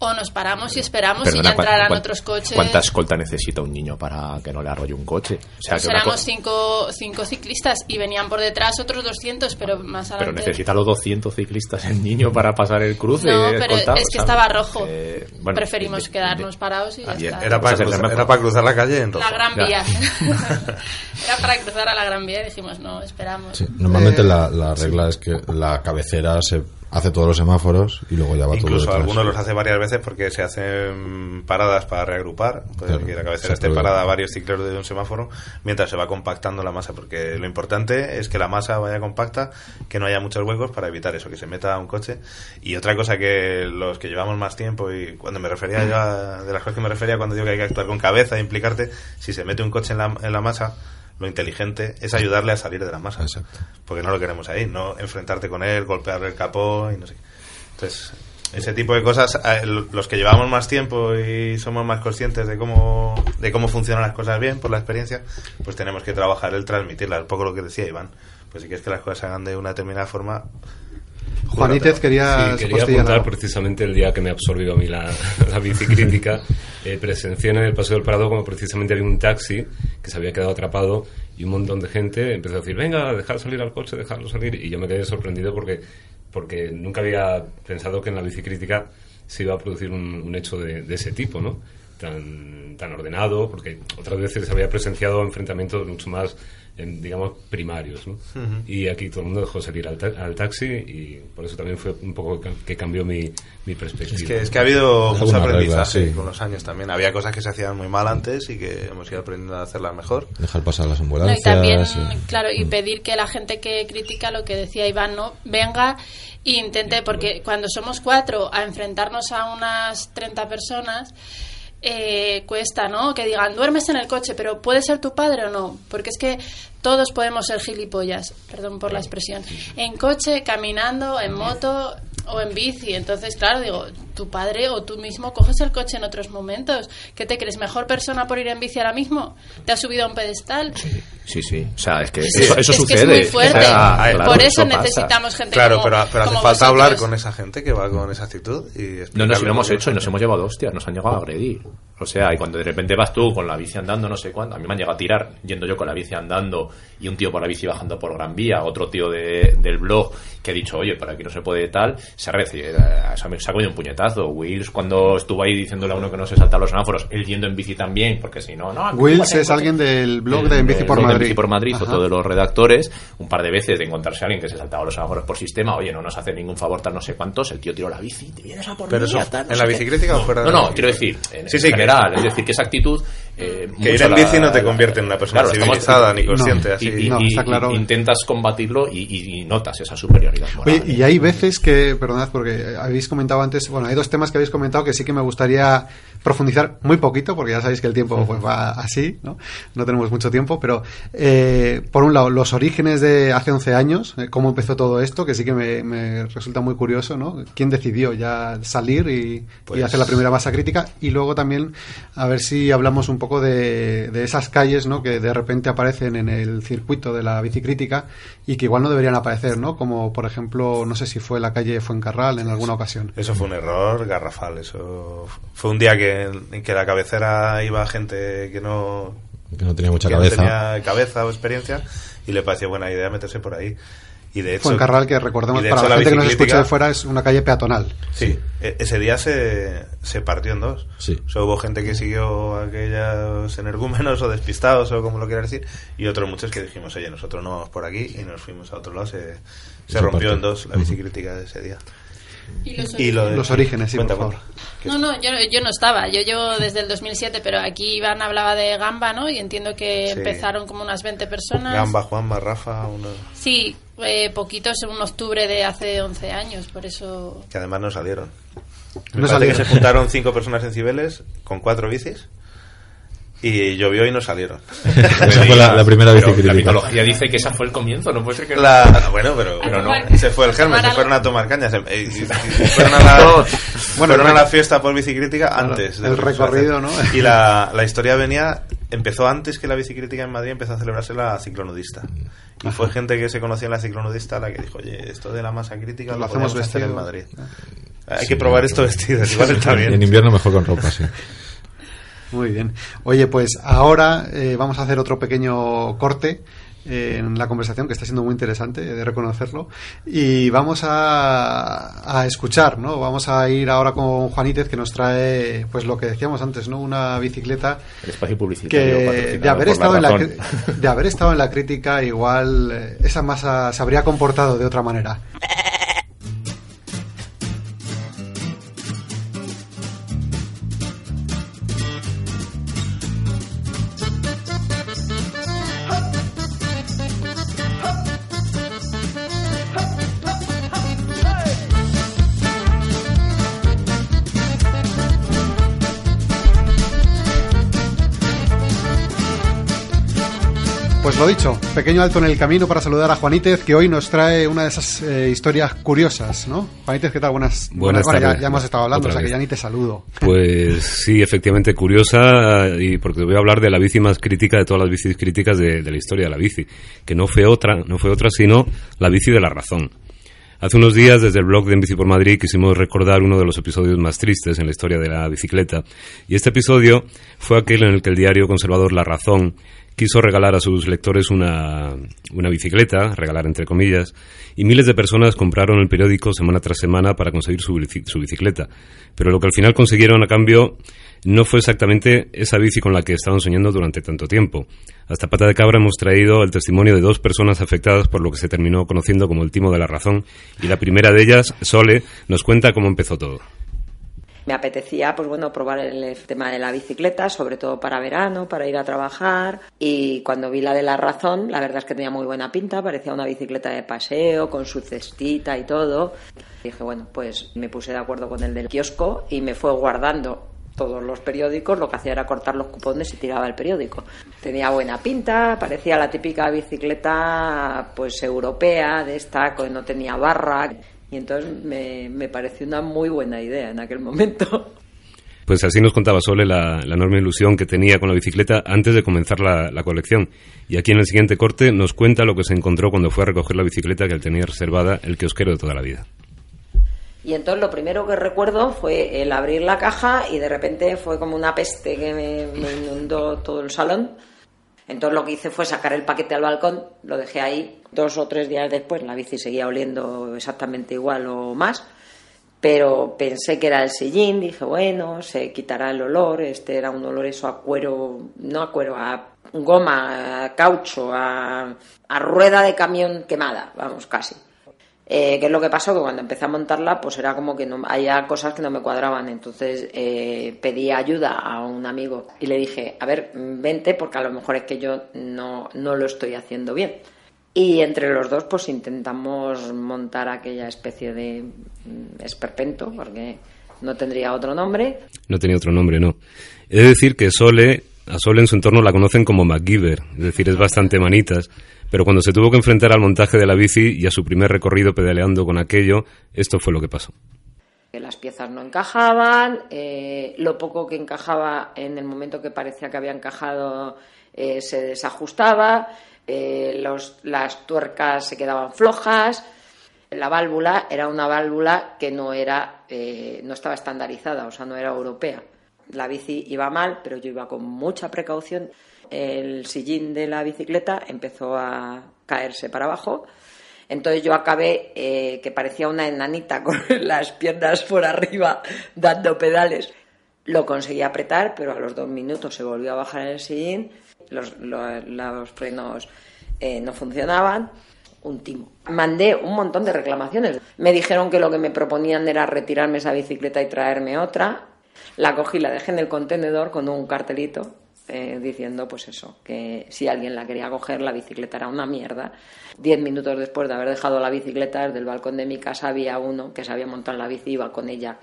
o nos paramos y esperamos y Perdona, ya ¿cuán- entrarán otros coches. ¿Cuánta escolta necesita un niño para que no le arrolle un coche? O sea, Pues que éramos co- cinco, cinco ciclistas y venían por detrás otros 200, pero más pero adelante. necesita los 200 ciclistas el niño para pasar el cruce. No, pero escoltado, es que ¿sabes? estaba rojo. Eh, bueno, Preferimos de- quedarnos parados y ya está. Era para, cruzar, era para cruzar la calle en rojo. La Gran Ya. Vía. Era para cruzar a la Gran Vía y dijimos, no, esperamos. Sí, normalmente Eh, la, la regla es que la cabecera se hace todos los semáforos y luego ya va todo Incluso detrás. algunos los hace varias veces porque se hacen paradas para reagrupar. Puede Claro, que la cabecera esté parada a varios ciclos de un semáforo mientras se va compactando la masa. Porque lo importante es que la masa vaya compacta, que no haya muchos huecos para evitar eso, que se meta un coche. Y otra cosa que los que llevamos más tiempo y cuando me refería yo a- de las cosas que me refería cuando digo que hay que actuar con cabeza e implicarte, si se mete un coche en la, en la masa, lo inteligente es ayudarle a salir de la masa. Porque no lo queremos ahí, no enfrentarte con él, golpearle el capó y no sé qué. Entonces, ese tipo de cosas, los que llevamos más tiempo y somos más conscientes de cómo, de cómo funcionan las cosas bien por la experiencia, pues tenemos que trabajar el transmitirlas, un poco lo que decía Iván. pues si quieres que las cosas se hagan de una determinada forma... Juanítez quería... Sí, quería apuntar precisamente el día que me absorbió a mí la, la bicicrítica. Eh, presencié en el Paseo del Prado como precisamente había un taxi que se había quedado atrapado y un montón de gente empezó a decir, venga, dejar salir al coche, dejarlo salir. Y yo me quedé sorprendido porque, porque nunca había pensado que en la bicicrítica se iba a producir un, un hecho de, de, ese tipo, ¿no? Tan, tan ordenado, porque otras veces se había presenciado enfrentamientos mucho más digamos, primarios. ¿no? Uh -huh. Y aquí todo el mundo dejó salir al, ta al, taxi y por eso también fue un poco que cambió mi, mi perspectiva. Es que, es que ha habido mucho aprendizaje regla, sí. con los años también. Había cosas que se hacían muy mal antes y que hemos ido aprendiendo a hacerlas mejor. Dejar pasar las ambulancias. No, y también, sí. claro, y pedir que la gente que critica lo que decía Iván, ¿no? Venga e intente, porque cuando somos cuatro a enfrentarnos a unas 30 personas eh, cuesta, ¿no? Que digan, duermes en el coche, pero ¿puede ser tu padre o no? Porque es que todos podemos ser gilipollas, perdón por la expresión, en coche, caminando, en moto o en bici. Entonces, claro, digo, tu padre o tú mismo coges el coche en otros momentos. ¿Qué te crees? ¿Mejor persona por ir en bici ahora mismo? ¿Te has subido a un pedestal? Sí, sí. O sea, es que eso, eso es sucede. Que es muy fuerte. Claro, por eso, eso necesitamos gente Claro, como, pero, pero hace falta vosotros. hablar con esa gente que va con esa actitud y No nos lo hemos hecho y nos hemos llevado hostias, nos han llegado a agredir. O sea, y cuando de repente vas tú con la bici andando, no sé cuándo, a mí me han llegado a tirar yendo yo con la bici andando y un tío por la bici bajando por Gran Vía, otro tío de, del blog que ha dicho, oye, por aquí no se puede tal, se ha, recibido, se ha comido un puñetazo. Wills, cuando estuvo ahí diciéndole a uno que no se salta los semáforos, él yendo en bici también, porque si no, no. Wills es alguien del blog de En Bici por Madrid. De bici por Madrid, otro de los redactores, un par de veces de encontrarse a alguien que se saltaba los semáforos por sistema, oye, no nos hace ningún favor, tal no sé cuántos, el tío tiró la bici, te vienes a por Pero mí, eso, tal, no ¿en la bicicleta o fuera No, de la no, bici? quiero decir, en, Sí, en sí, que- general, es decir, que esa actitud. Eh, Que ir en la- bici no te convierte en una persona Claro, estamos- civilizada ni consciente, no, así. Y, y- No, está claro. y intentas combatirlo y, y- y notas esa superioridad moral. Oye, y hay veces que, perdonad, porque habéis comentado antes, bueno, hay dos temas que habéis comentado que sí que me gustaría profundizar muy poquito, porque ya sabéis que el tiempo pues va así, ¿no? No tenemos mucho tiempo, pero eh, por un lado, los orígenes de hace 11 años, eh, cómo empezó todo esto, que sí que me, me resulta muy curioso, ¿no? ¿Quién decidió ya salir y, y Pues- hacer la primera masa crítica? Y luego también, a ver si hablamos un poco de, de esas calles, ¿no? Que de repente aparecen en el circuito de la bicicrítica y que igual no deberían aparecer, ¿no? Como, por ejemplo, no sé si fue la calle Fuencarral en alguna ocasión. Eso fue un error garrafal. Eso fue un día que, en que la cabecera iba gente que no, Que no tenía mucha que no cabeza. tenía cabeza o experiencia y le pareció buena idea meterse por ahí. Y de hecho, Fuencarral, que recordemos para hecho la gente que nos biciclítica- escucha de fuera, es una calle peatonal. Sí, e- ese día se, se partió en dos. Sí. O sea, hubo gente que siguió aquellos energúmenos o despistados o como lo quieras decir, y otros muchos que dijimos, oye, nosotros no vamos por aquí y nos fuimos a otro lado. Se, se Se rompió partió. en dos la bicicrítica de ese día. Y los Y lo de- Los orígenes, sí, Cuenta, por favor. cuenta. No, no, yo, yo no estaba. Yo llevo desde el 2007, pero aquí Iván hablaba de Gamba, ¿no? Y entiendo que Sí. empezaron como unas 20 personas. Gamba, Juanma, Rafa, uno Sí, eh, poquitos en un octubre de hace 11 años, por eso... que además no salieron. No Me parece salieron. que se juntaron cinco personas en Cibeles con cuatro bicis y llovió y no salieron. Esa fue la, la primera Pero la mitología dice que esa fue el comienzo, no puede ser que La- bueno, pero, Pero no. se fue el germen, se fueron a tomar cañas. se- eh, y- y- y fueron a la, fueron a la fiesta por bicicrítica antes. el recorrido, ¿no? Y la, la historia venía, empezó antes que la bicicrítica en Madrid, empezó a celebrarse la ciclonudista. Y fue gente que se conocía en la ciclonudista la que dijo, oye, esto de la masa crítica Lo lo, hacemos podemos hacer en vestido. Madrid. Hay que probar esto vestidos, igual está bien. En invierno mejor con ropa, sí. Muy bien. Oye, pues ahora eh, vamos a hacer otro pequeño corte eh, en la conversación que está siendo muy interesante, he de reconocerlo. Y vamos a, a escuchar, ¿no? Vamos a ir ahora con Juanítez que nos trae, pues lo que decíamos antes, ¿no? Una bicicleta El espacio publicitario que de haber estado en la de haber estado en la crítica igual eh, esa masa se habría comportado de otra manera. lo dicho, pequeño alto en el camino para saludar a Juanítez, que hoy nos trae una de esas eh, historias curiosas, ¿no? Juanítez, ¿qué tal? Buenas, Buenas bueno, ya, tardes. ya hemos estado hablando, o sea que ya ni te saludo. Pues sí, efectivamente curiosa y porque voy a hablar de la bici más crítica de todas las bicis críticas de, de la historia de la bici, que no fue otra, no fue otra sino la bici de la razón. Hace unos días desde el blog de En Bici por Madrid quisimos recordar uno de los episodios más tristes en la historia de la bicicleta y este episodio fue aquel en el que el diario conservador La Razón quiso regalar a sus lectores una, una bicicleta, regalar entre comillas, y miles de personas compraron el periódico semana tras semana para conseguir su, su bicicleta. Pero lo que al final consiguieron a cambio no fue exactamente esa bici con la que estaban soñando durante tanto tiempo. Hasta pata de cabra hemos traído el testimonio de dos personas afectadas por lo que se terminó conociendo como el timo de la razón, y la primera de ellas, Sole, nos cuenta cómo empezó todo. Me apetecía, pues bueno, probar el tema de la bicicleta, sobre todo para verano, para ir a trabajar. Y cuando vi la de la razón, la verdad es que tenía muy buena pinta, parecía una bicicleta de paseo, con su cestita y todo. Dije, bueno, pues me puse de acuerdo con el del kiosco y me fue guardando todos los periódicos, lo que hacía era cortar los cupones y tiraba el periódico. Tenía buena pinta, parecía la típica bicicleta pues europea, de esta que no tenía barra. Y entonces me, me pareció una muy buena idea en aquel momento. Pues así nos contaba Sole la, la enorme ilusión que tenía con la bicicleta antes de comenzar la, la colección. Y aquí en el siguiente corte nos cuenta lo que se encontró cuando fue a recoger la bicicleta que él tenía reservada el kiosquero de toda la vida. Y entonces lo primero que recuerdo fue el abrir la caja y de repente fue como una peste que me, me inundó todo el salón. Entonces lo que hice fue sacar el paquete al balcón, lo dejé ahí. Dos o tres días después la bici seguía oliendo exactamente igual o más. Pero pensé que era el sillín, dije, bueno, se quitará el olor. Este era un olor eso a cuero, no a cuero, a goma, a caucho, a, a rueda de camión quemada, vamos, casi. Eh, ¿Qué es lo que pasó? Que cuando empecé a montarla, pues era como que no, había cosas que no me cuadraban. Entonces eh, pedí ayuda a un amigo y le dije, a ver, vente porque a lo mejor es que yo no, no lo estoy haciendo bien. Y entre los dos, pues intentamos montar aquella especie de mm, esperpento, porque no tendría otro nombre. No tenía otro nombre, no. De decir que Sole, a Sole en su entorno la conocen como MacGyver, es decir, es bastante manitas. Pero cuando se tuvo que enfrentar al montaje de la bici y a su primer recorrido pedaleando con aquello, esto fue lo que pasó. las piezas no encajaban, eh, lo poco que encajaba en el momento que parecía que había encajado eh, se desajustaba, eh, las tuercas se quedaban flojas, la válvula era una válvula que no era, no estaba estandarizada, o sea, no era europea. La bici iba mal, pero yo iba con mucha precaución. El sillín de la bicicleta empezó a caerse para abajo. Entonces yo acabé eh, que parecía una enanita con las piernas por arriba dando pedales. Lo conseguí apretar, pero a los dos minutos se volvió a bajar el sillín. Los, lo- los frenos eh, no funcionaban. Un timo. Mandé un montón de reclamaciones. Me dijeron que lo que me proponían era retirarme esa bicicleta y traerme otra. La cogí, la dejé en el contenedor con un cartelito eh, diciendo, pues eso, que si alguien la quería coger, la bicicleta era una mierda. Diez minutos después de haber dejado la bicicleta, desde el balcón de mi casa había uno que se había montado en la bici, iba con ella.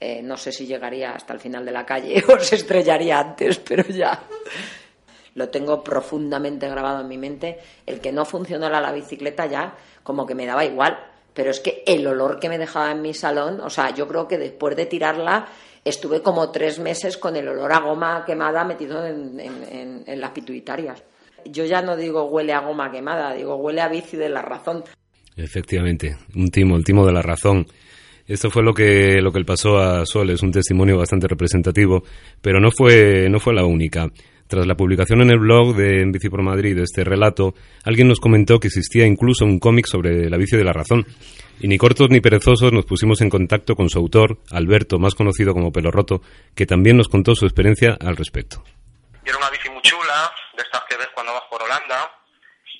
Eh, no sé si llegaría hasta el final de la calle o se estrellaría antes, pero ya lo tengo profundamente grabado en mi mente. El que no funcionara la bicicleta ya como que me daba igual. Pero es que el olor que me dejaba en mi salón, o sea, yo creo que después de tirarla estuve como tres meses con el olor a goma quemada metido en, en- en- las pituitarias. Yo ya no digo huele a goma quemada, digo huele a bici de la razón. Efectivamente, un timo, el timo de la razón. Esto fue lo que, lo que le pasó a Sol, un testimonio bastante representativo, pero no fue, no fue la única. Tras la publicación en el blog de En Bici por Madrid de este relato, alguien nos comentó que existía incluso un cómic sobre la bici de la razón. Y ni cortos ni perezosos nos pusimos en contacto con su autor, Alberto, más conocido como Pelo Roto, que también nos contó su experiencia al respecto. Era una bici muy chula, de estas que ves cuando vas por Holanda.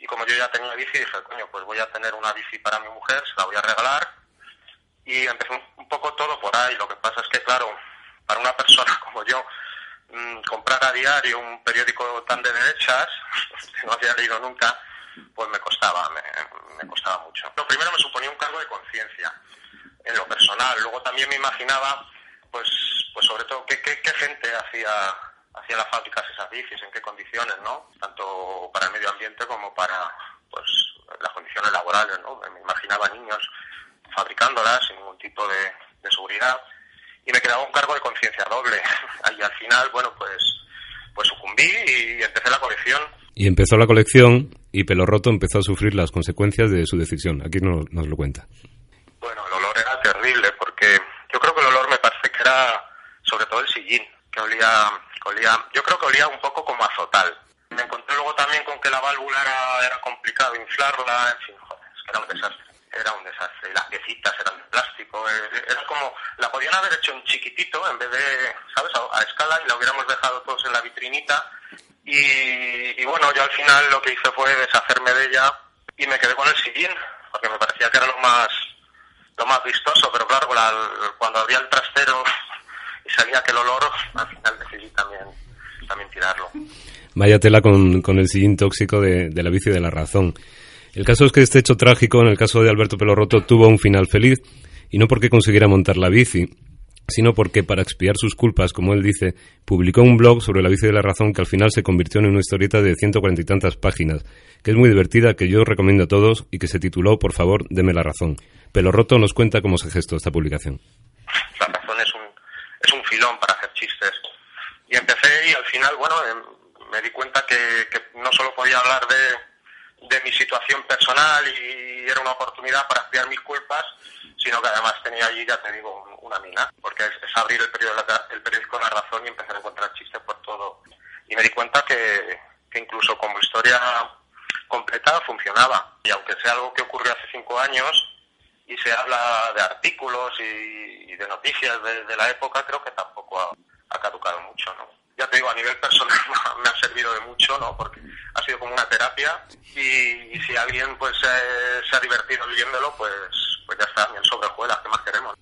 Y como yo ya tenía bici, dije, coño, pues voy a tener una bici para mi mujer, se la voy a regalar. Y empezó un poco todo por ahí. Lo que pasa es que, claro, para una persona como yo, mm, comprar a diario un periódico tan de derechas, que no había leído nunca, pues me costaba, me, me costaba mucho. Lo primero me suponía un cargo de conciencia en lo personal. Luego también me imaginaba, pues, pues sobre todo, qué, qué, qué gente hacía hacían las fábricas esas bicis, en qué condiciones, ¿no? Tanto para el medio ambiente como para, pues, las condiciones laborales, ¿no? Me imaginaba niños fabricándolas sin ningún tipo de seguridad y me quedaba un cargo de conciencia doble. Y al final, bueno, pues, pues sucumbí y empecé la colección. Y empezó la colección y Pelo Roto empezó a sufrir las consecuencias de su decisión. Aquí nos, nos lo cuenta. Bueno, el olor era terrible porque yo creo que el olor me parece que era sobre todo el sillín, que olía, olía yo creo que olía un poco como azotal. Me encontré luego también con que la válvula era, era complicado inflarla, en fin, joder, es que era un desastre. Era un desastre. Las piecitas eran de plástico. eh, Era como, la podían haber hecho en chiquitito en vez de, ¿sabes?, a, escala y la hubiéramos dejado todos en la vitrinita. Y, y bueno, yo al final lo que hice fue deshacerme de ella y me quedé con el sillín, porque me parecía que era lo más, lo más vistoso. Pero claro, la- cuando abría el trastero y salía aquel olor, al final decidí también, también tirarlo. Vaya tela con, con el sillín tóxico de, de la bici de la razón. El caso es que este hecho trágico, en el caso de Alberto Pelorroto, tuvo un final feliz, y no porque consiguiera montar la bici, sino porque para expiar sus culpas, como él dice, publicó un blog sobre la bici de la razón que al final se convirtió en una historieta de 140 y tantas páginas, que es muy divertida, que yo recomiendo a todos y que se tituló Por favor, deme la razón. Pelorroto nos cuenta cómo se gestó esta publicación. la razón es un, filón para hacer chistes. Y empecé y al final, bueno, em, me di cuenta que no solo podía hablar de, de mi situación personal y era una oportunidad para expiar mis culpas, sino que además tenía allí, ya te digo, un- una mina, porque es, abrir el periódico, el periódico La Razón y empezar a encontrar chistes por todo. Y me di cuenta que, que incluso como historia completa funcionaba. Y aunque sea algo que ocurrió hace cinco años, y se habla de artículos y, y de noticias de, la época, creo que tampoco ha caducado mucho, ¿no? Ya te digo, a nivel personal me ha servido de mucho, ¿no? Porque ha sido como una terapia y, y si alguien pues eh, se ha divertido leyéndolo, pues, pues ya está, bien sobre hojuelas, ¿qué más queremos?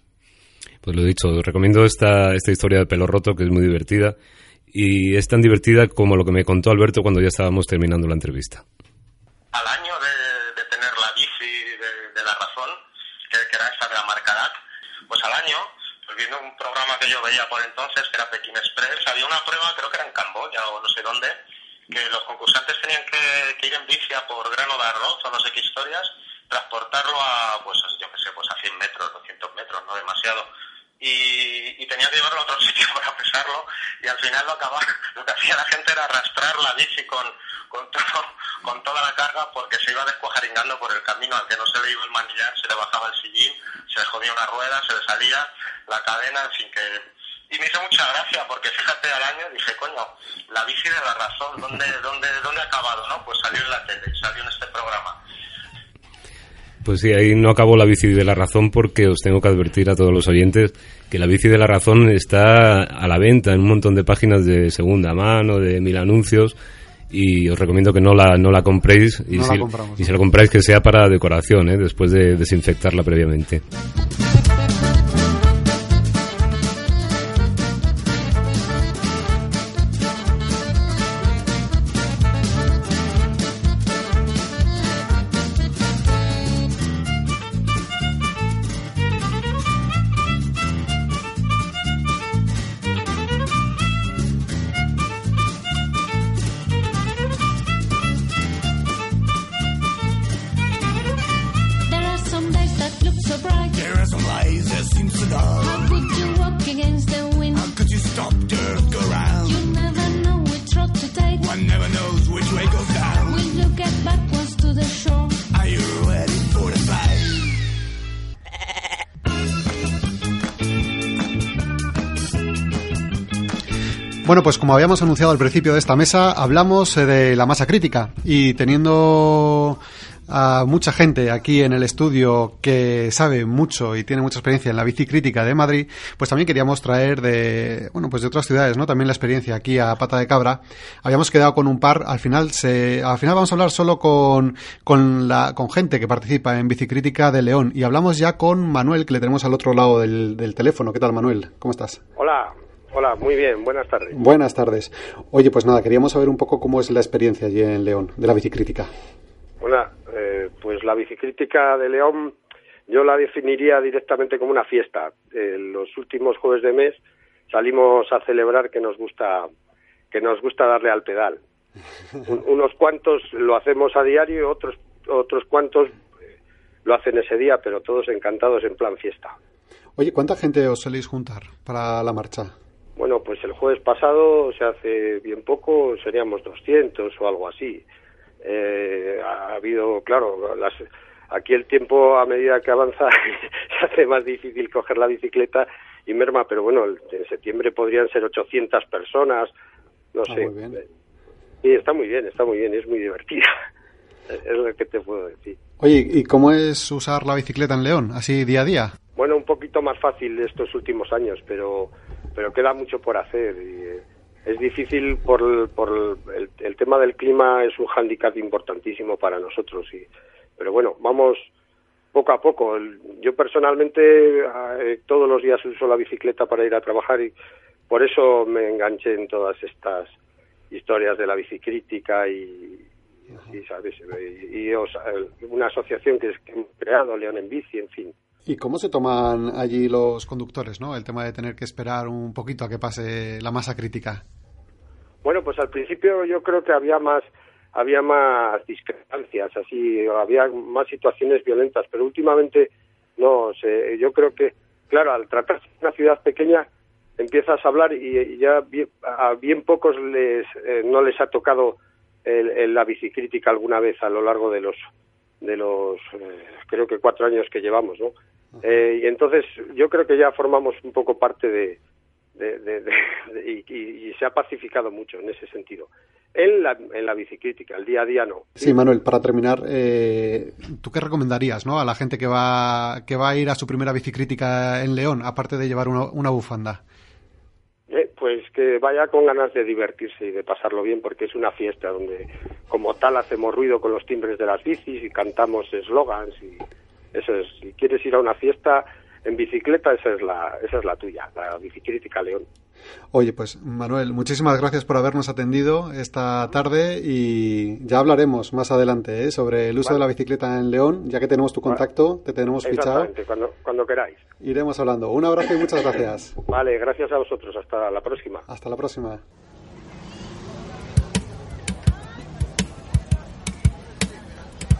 Pues lo dicho, os recomiendo esta, esta historia de pelo roto, que es muy divertida. Y es tan divertida como lo que me contó Alberto cuando ya estábamos terminando la entrevista. Al año de, de tener la bici de, de la razón, que, que era esta de la marca DAC, pues al año, viendo un programa que yo veía por entonces, que era Pekín Express, había una prueba, creo que era en Camboya o no sé dónde, que los concursantes tenían que, ir en bici a por grano de arroz o no sé qué historias, transportarlo a, pues yo qué sé, pues a 100 metros, 200 metros, no demasiado. Y, y tenía que llevarlo a otro sitio para pesarlo y al final lo acababa, lo que hacía la gente era arrastrar la bici con, con, todo, con toda la carga porque se iba descuajaringando por el camino, al que no se le iba el manillar, se le bajaba el sillín, se le jodía una rueda, se le salía la cadena, en fin que... Y me hizo mucha gracia porque fíjate al año dije, coño, la bici de la razón, ¿dónde, dónde, dónde ha acabado? no Pues salió en la tele, salió en este programa. Pues sí, ahí no acabó la bici de la razón porque os tengo que advertir a todos los oyentes que la bici de la razón está a la venta en un montón de páginas de segunda mano, de mil anuncios y os recomiendo que no la, no la compréis y, No la si, y si la compráis que sea para decoración, ¿eh? después de desinfectarla previamente. Bueno, pues como habíamos anunciado al principio de esta mesa, hablamos eh, de la masa crítica y teniendo a mucha gente aquí en el estudio que sabe mucho y tiene mucha experiencia en la bicicrítica de Madrid, pues también queríamos traer de, bueno, pues de otras ciudades, ¿no? También la experiencia aquí a Pata de Cabra. Habíamos quedado con un par, al final se, al final vamos a hablar solo con, con la, con gente que participa en bicicrítica de León y hablamos ya con Manuel, que le tenemos al otro lado del, del teléfono. ¿Qué tal, Manuel? ¿Cómo estás? Hola, hola, muy bien, buenas tardes. Buenas tardes. Oye, pues nada, queríamos saber un poco cómo es la experiencia allí en León, de la bicicrítica. Bueno, eh, pues la bicicrítica de León yo la definiría directamente como una fiesta. Eh, los últimos jueves de mes salimos a celebrar que nos gusta que nos gusta darle al pedal. Un- unos cuantos lo hacemos a diario y otros, otros cuantos lo hacen ese día, pero todos encantados en plan fiesta. Oye, ¿cuánta gente os soléis juntar para la marcha? Bueno, pues el jueves pasado, se hace bien poco, seríamos 200 o algo así. Eh, ha habido, claro, las, aquí el tiempo a medida que avanza se hace más difícil coger la bicicleta y merma, pero bueno, en septiembre podrían ser 800 personas, no Ah, sé. muy bien. Sí, está muy bien, está muy bien, es muy divertida. Es lo que te puedo decir. Oye, ¿y cómo es usar la bicicleta en León, así día a día? Bueno, un poquito más fácil estos últimos años, pero, pero queda mucho por hacer. Y, eh, es difícil por, el- por el, el tema del clima, es un hándicap importantísimo para nosotros. Y, pero bueno, vamos poco a poco. Yo personalmente eh, todos los días uso la bicicleta para ir a trabajar y por eso me enganché en todas estas historias de la bicicrítica y, y, ¿sabes? y, o una asociación que, es, que creado, León en Bici, en fin. ¿Y cómo se toman allí los conductores, no? El tema de tener que esperar un poquito a que pase la masa crítica. Bueno, pues al principio yo creo que había más había más discrepancias, así había más situaciones violentas, pero últimamente no sé, yo creo que claro, al tratarse de una ciudad pequeña empiezas a hablar y, ya bien, a bien pocos les eh, no les ha tocado el- la bicicrítica alguna vez a lo largo de los de los eh, creo que cuatro años que llevamos, ¿no? Eh, y entonces yo creo que ya formamos un poco parte de, de- de- de- de- y, y- y se ha pacificado mucho en ese sentido. En la, en la bicicrítica, el día a día no. Sí, Manuel, para terminar, eh, ¿tú qué recomendarías no? a la gente que va, que va a ir a su primera bicicrítica en León, aparte de llevar una, una bufanda? Eh, pues que vaya con ganas de divertirse y de pasarlo bien, porque es una fiesta donde, como tal, hacemos ruido con los timbres de las bicis y cantamos eslogans y eso es. Si quieres ir a una fiesta en bicicleta, esa es la, esa es la tuya, la bicicrítica León. Oye, pues Manuel, muchísimas gracias por habernos atendido esta tarde y ya hablaremos más adelante ¿eh? sobre el uso Vale. de la bicicleta en León, ya que tenemos tu contacto, te tenemos fichado. Cuando, cuando queráis. Iremos hablando. Un abrazo y muchas gracias. Vale, gracias a vosotros. Hasta la próxima. Hasta la próxima.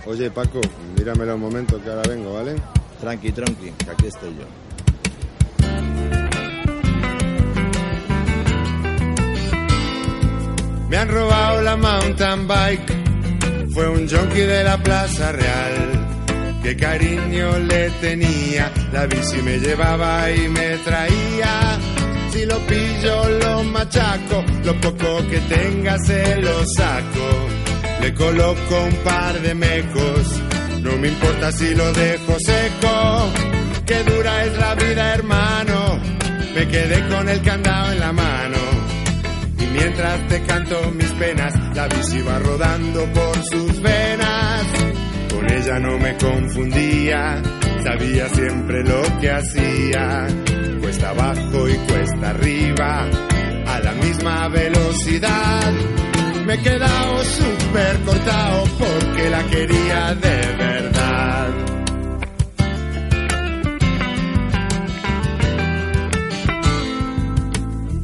Oye, Paco, míramelo un momento que ahora vengo, ¿vale? Tranqui, tranqui, que aquí estoy yo. Me han robado la mountain bike. Fue un junkie de la Plaza Real. Qué cariño le tenía. La bici me llevaba y me traía. Si lo pillo, lo machaco. Lo poco que tenga se lo saco. Le coloco un par de mecos. No me importa si lo dejo seco. Qué dura es la vida, hermano. Me quedé con el candado en la mano. Y mientras te canto mis penas, la bici va rodando por sus venas. Con ella no me confundía, sabía siempre lo que hacía. Cuesta abajo y cuesta arriba, a la misma velocidad. Me he quedado súper cortado porque la quería de verdad.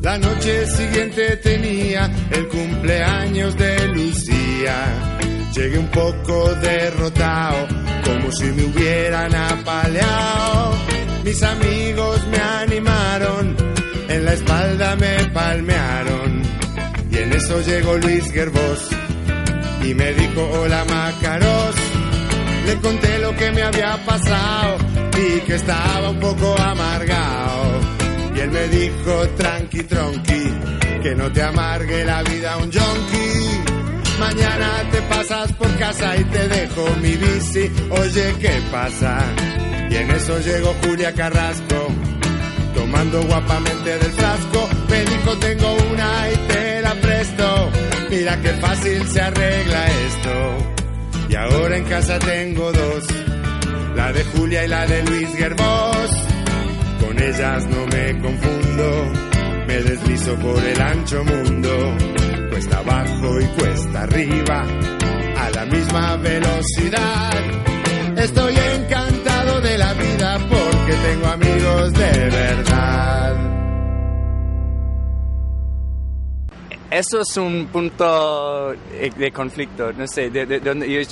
La noche siguiente tenía el cumpleaños de Lucía. Llegué un poco derrotado, como si me hubieran apaleado. Mis amigos me animaron, en la espalda me palmearon. Y en eso llegó Luis Gerbos y me dijo hola Macaros. Le conté lo que me había pasado y que estaba un poco amargado. Y él me dijo tranqui tronqui, que no te amargue la vida un yonki. Mañana te pasas por casa y te dejo mi bici. Oye, ¿qué pasa? Y en eso llegó Julia Carrasco, tomando guapamente del frasco. Me dijo tengo una y. Mira qué fácil se arregla esto. Y ahora en casa tengo dos, la de Julia y la de Luis Gerbos. Con ellas no me confundo, me deslizo por el ancho mundo. Cuesta abajo y cuesta arriba, a la misma velocidad. Estoy encantado de la vida porque tengo amigos de verdad. Eso es un punto eh, de conflicto, no sé, de, de-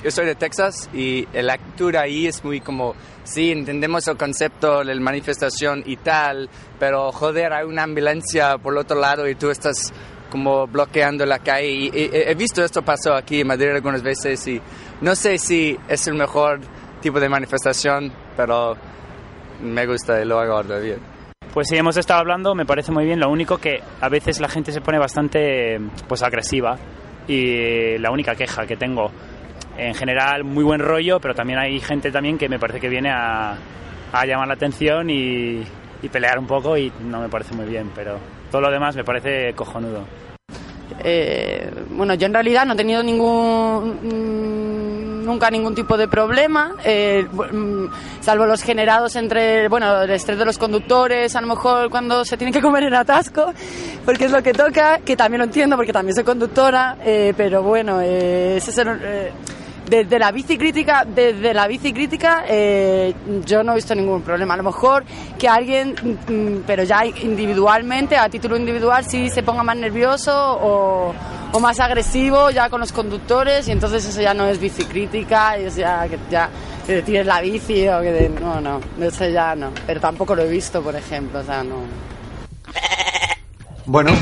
yo, soy de Texas y la cultura ahí es muy como, sí, entendemos el concepto de la manifestación y tal, pero joder, hay una ambulancia por el otro lado y tú estás como bloqueando la calle. Y, y- he visto esto pasó aquí en Madrid algunas veces y no sé si es el mejor tipo de manifestación, pero me gusta y lo hago bien. Pues sí, hemos estado hablando, me parece muy bien. Lo único que a veces la gente se pone bastante pues agresiva y la única queja que tengo en general muy buen rollo, pero también hay gente también que me parece que viene a, a llamar la atención y, pelear un poco y no me parece muy bien, pero todo lo demás me parece cojonudo. Eh, bueno, yo en realidad no he tenido ningún nunca ningún tipo de problema, eh, mm, salvo los generados entre, bueno, el estrés de los conductores, a lo mejor cuando se tienen que comer el atasco, porque es lo que toca, que también lo entiendo porque también soy conductora, eh, pero bueno, el, eh, desde la bicicrítica, desde la bicicrítica eh, yo no he visto ningún problema. A lo mejor que alguien, mm, pero ya individualmente, a título individual, sí se ponga más nervioso o, o más agresivo ya con los conductores y entonces eso ya no es bicicrítica, es ya que ya te tires la bici o que de- no, no, eso ya no. Pero tampoco lo he visto, por ejemplo, o sea, no. Bueno.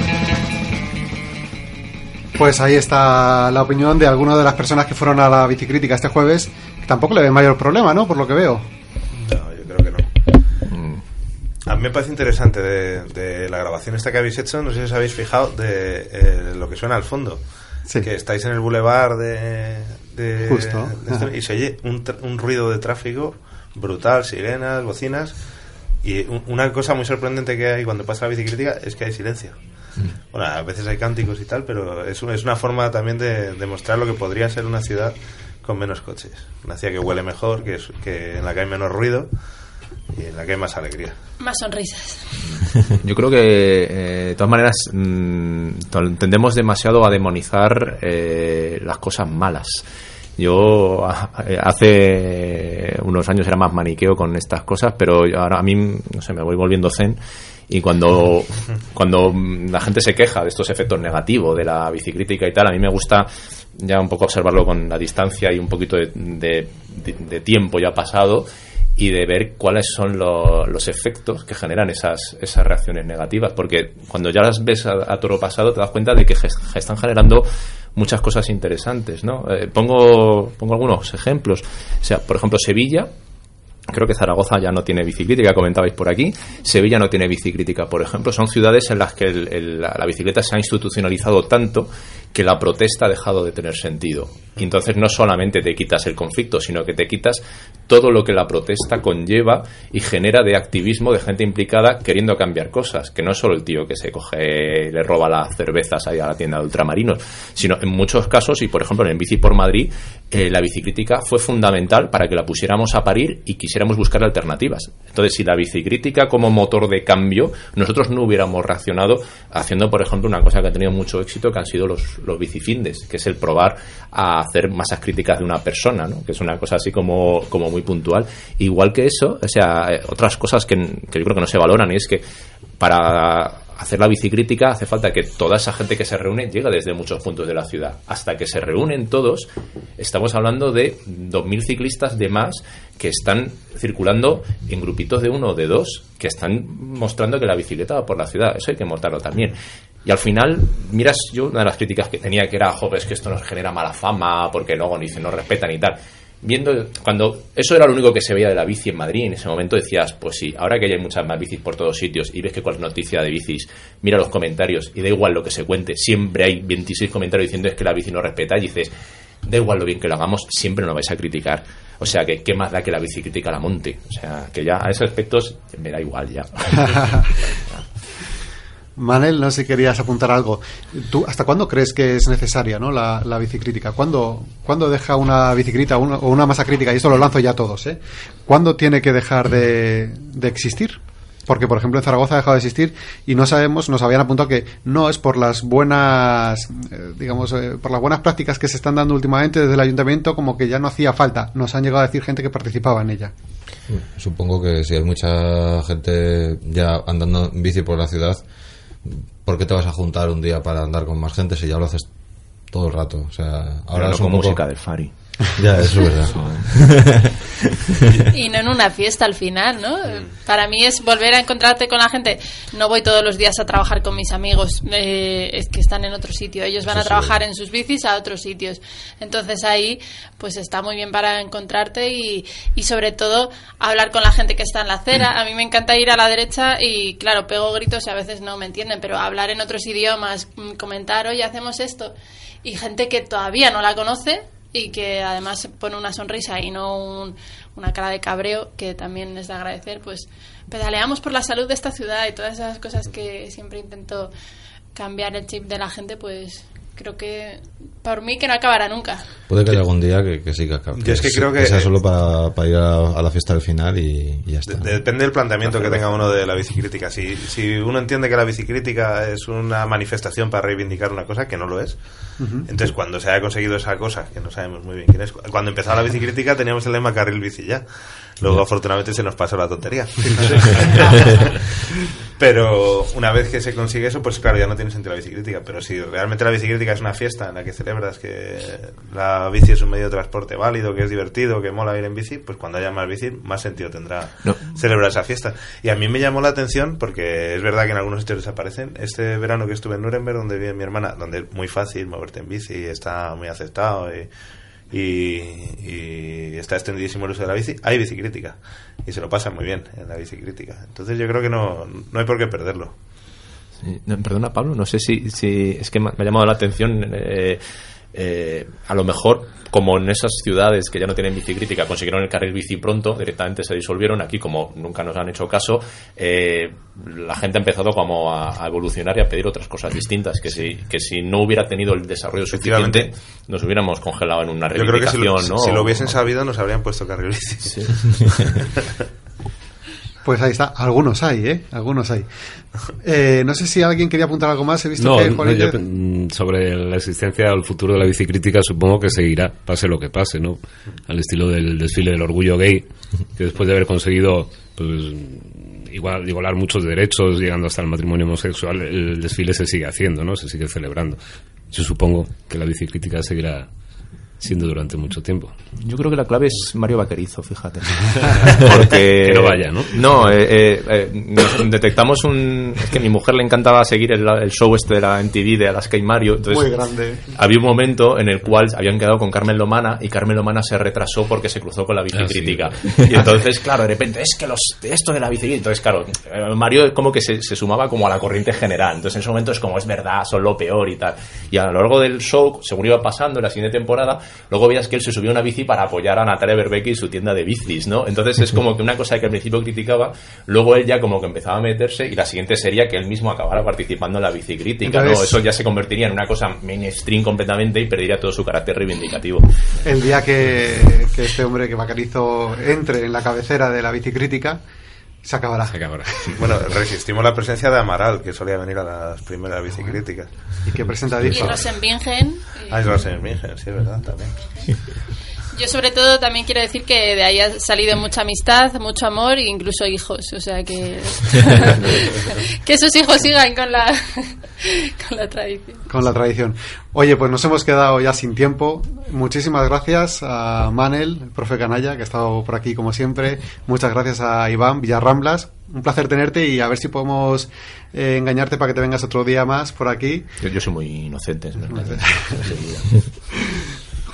Pues ahí está la opinión de algunas de las personas que fueron a la bicicrítica este jueves, que tampoco le ven mayor problema, ¿no? Por lo que veo. No, yo creo que no. A mí me parece interesante de, de la grabación esta que habéis hecho, no sé si os habéis fijado de eh, lo que suena al fondo. Que estáis en el bulevar de, de- Justo. de este- y se oye un, un ruido de tráfico brutal, sirenas, bocinas. Y un- una cosa muy sorprendente que hay cuando pasa la bicicleta es que hay silencio. Bueno, a veces hay cánticos y tal, pero es, un- es una forma también de demostrar lo que podría ser una ciudad con menos coches. Una ciudad que huele mejor, que, es- que en la que hay menos ruido y en la que hay más alegría. Más sonrisas. Yo creo que, eh, de todas maneras, mm, to- tendemos demasiado a demonizar eh, las cosas malas. Yo eh, hace unos años era más maniqueo con estas cosas, pero ahora a mí, no sé, me voy volviendo zen. Y cuando, cuando mm, la gente se queja de estos efectos negativos de la bicicrítica y tal, a mí me gusta ya un poco observarlo con la distancia y un poquito de, de- de- de tiempo ya pasado y de ver cuáles son lo- los efectos que generan esas, esas reacciones negativas. Porque cuando ya las ves a, a toro pasado te das cuenta de que están generando muchas cosas interesantes. ¿no? Eh, pongo, pongo algunos ejemplos. O sea, por ejemplo, Sevilla. Creo que Zaragoza ya no tiene biciclítica, comentabais por aquí. Sevilla no tiene biciclítica, por ejemplo. Son ciudades en las que el- el- la, bicicleta se ha institucionalizado tanto que la protesta ha dejado de tener sentido. Y entonces no solamente te quitas el conflicto, sino que te quitas todo lo que la protesta conlleva y genera de activismo de gente implicada queriendo cambiar cosas. Que no es solo el tío que se coge, le roba las cervezas ahí a la tienda de ultramarinos, sino en muchos casos, y por ejemplo en Bici por Madrid, eh, la bicicrítica fue fundamental para que la pusiéramos a parir y quisiéramos buscar alternativas. Entonces, si la bicicrítica como motor de cambio, nosotros no hubiéramos reaccionado haciendo, por ejemplo, una cosa que ha tenido mucho éxito, que han sido los, los bicifindes, que es el probar a hacer masas críticas de una persona, ¿no? que es una cosa así como, como muy puntual. Igual que eso, o sea, eh, otras cosas que, que yo creo que no se valoran, y es que para hacer la bicicrítica hace falta que toda esa gente que se reúne llegue desde muchos puntos de la ciudad. Hasta que se reúnen todos, estamos hablando de 2.000 ciclistas de más que están circulando en grupitos de uno o de dos, que están mostrando que la bicicleta va por la ciudad. Eso hay que montarlo también. Y al final, miras, yo una de las críticas que tenía que era, joder, es que esto nos genera mala fama, porque luego ni se nos respetan y tal viendo cuando eso era lo único que se veía de la bici en Madrid en ese momento decías pues sí ahora que hay muchas más bicis por todos sitios y ves que cualquier noticia de bicis mira los comentarios y da igual lo que se cuente siempre hay 26 comentarios diciendo es que la bici no respeta y dices da igual lo bien que lo hagamos siempre nos vais a criticar. O sea que qué más da que la bici critica la monte o sea que ya a esos aspectos me da igual ya Manel, no sé si querías apuntar algo. ¿Tú hasta cuándo crees que es necesaria ¿no? la, bicicrítica? ¿Cuándo, ¿Cuándo deja una bicicleta o una, masa crítica? Y esto lo lanzo ya a todos. ¿eh? ¿Cuándo tiene que dejar de, de existir? Porque, por ejemplo, en Zaragoza ha dejado de existir y no sabemos, nos habían apuntado que no es por las buenas, eh, digamos, eh, por las buenas prácticas que se están dando últimamente desde el ayuntamiento, como que ya no hacía falta. Nos han llegado a decir gente que participaba en ella. Supongo que si hay mucha gente ya andando en bici por la ciudad, ¿por qué te vas a juntar un día para andar con más gente si ya lo haces todo el rato? O sea, ahora Pero no es un con poco... música del Fari. Ya, eso es verdad. Y no en una fiesta al final, ¿no? Para mí es volver a encontrarte con la gente. No voy todos los días a trabajar con mis amigos eh, es que están en otro sitio. Ellos van a trabajar en sus bicis a otros sitios. Entonces ahí, pues está muy bien para encontrarte y, y sobre todo hablar con la gente que está en la acera. A mí me encanta ir a la derecha y, claro, pego gritos y a veces no me entienden, pero hablar en otros idiomas, mm, comentar, oye, hacemos esto. Y gente que todavía no la conoce y que además pone una sonrisa y no un- una cara de cabreo, que también es de agradecer, pues pedaleamos por la salud de esta ciudad y todas esas cosas que siempre intento cambiar el chip de la gente, pues creo que por mí que no acabará nunca. Puede que haya algún día que, que sí, que, acabe- Yo es que sí- creo que- sea solo para, para ir a, a la fiesta del final y, y ya está. De- Depende del planteamiento que tenga uno de la bicicrítica. Si, si uno entiende que la bicicrítica es una manifestación para reivindicar una cosa, que no lo es, Ujú. entonces cuando se haya conseguido esa cosa, que no sabemos muy bien quién es, cuando empezaba la bicicrítica teníamos el lema carril bici ya. Luego afortunadamente se nos pasó la tontería. Pero una vez que se consigue eso, pues claro, ya no tiene sentido la bicicrítica. Pero si realmente la bicicrítica es una fiesta en la que celebras que la bici es un medio de transporte válido, que es divertido, que mola ir en bici, pues cuando haya más bici, más sentido tendrá No. celebrar esa fiesta. Y a mí me llamó la atención, porque es verdad que en algunos sitios desaparecen. Este verano que estuve en Nuremberg, donde vive mi hermana, donde es muy fácil moverte en bici, está muy aceptado y, y, y está extendidísimo el uso de la bici, hay bicicrítica. Y se lo pasan muy bien en la bicicrítica. Entonces yo creo que no, no hay por qué perderlo. Perdona, Pablo, no sé si, si es que me me ha llamado la atención. eh, eh, a lo mejor, como en esas ciudades que ya no tienen bicicrítica, consiguieron el carril bici pronto, directamente se disolvieron. Aquí, como nunca nos han hecho caso, eh, la gente ha empezado como a, a evolucionar y a pedir otras cosas distintas. Que si, que si no hubiera tenido el desarrollo suficiente, nos hubiéramos congelado en una Yo creo que si reivindicación, lo, ¿no? si lo hubiesen sabido nos habrían puesto carril bici. Pues ahí está, algunos hay, ¿eh? Algunos hay. Eh, no sé si alguien quería apuntar algo más. He visto No, que no, Juan yo, Íñiguez- mm, sobre la existencia o el futuro de la bicicrítica supongo que seguirá, pase lo que pase, ¿no? Al estilo del desfile del orgullo gay, que después de haber conseguido pues, igual, igualar muchos derechos, llegando hasta el matrimonio homosexual, el desfile se sigue haciendo, ¿no? Se sigue celebrando. Yo supongo que la bicicrítica seguirá siendo durante mucho tiempo. Yo creo que la clave es Mario Vaquerizo, fíjate. Porque, Que no vaya, ¿no? No, eh, eh, eh, nos detectamos un... Es que a mi mujer le encantaba seguir el, el show este de la MTV de Alaska y Mario. Entonces, Muy grande. Había un momento en el cual habían quedado con Carmen Lomana y Carmen Lomana se retrasó porque se cruzó con la bicicrítica. Y entonces, claro, de repente, es que los, esto de la bicicrítica... Entonces, claro, Mario es como que se, se sumaba como a la corriente general. Entonces, en ese momento es como, es verdad, son lo peor y tal. Y a lo largo del show, según iba pasando en la siguiente temporada, luego veías que él se subió a una bici para apoyar a Natalia Berbeque y su tienda de bicis, ¿no? Entonces es como que una cosa que al principio criticaba, luego él ya como que empezaba a meterse y la siguiente sería que él mismo acabara participando en la bicicrítica, ¿no? Eso ya se convertiría en una cosa mainstream completamente y perdería todo su carácter reivindicativo. El día que, que este hombre que Bacarizo entre en la cabecera de la bicicrítica, se acabará. Se acabará. Bueno, resistimos la presencia de Amaral, que solía venir a las primeras bicicríticas. Y que presenta Y Rosenbingen. Ah, es Rosenbingen, sí, es verdad, también. Yo sobre todo también quiero decir que de ahí ha salido mucha amistad, mucho amor e incluso hijos. O sea que... que esos hijos sigan con la, con la tradición. con la tradición. Oye, pues nos hemos quedado ya sin tiempo. Muchísimas gracias a Manel, el profe Canalla, que ha estado por aquí como siempre. Muchas gracias a Iván Villarramblas. Un placer tenerte y a ver si podemos eh, engañarte para que te vengas otro día más por aquí. Yo, yo soy muy inocente, es verdad.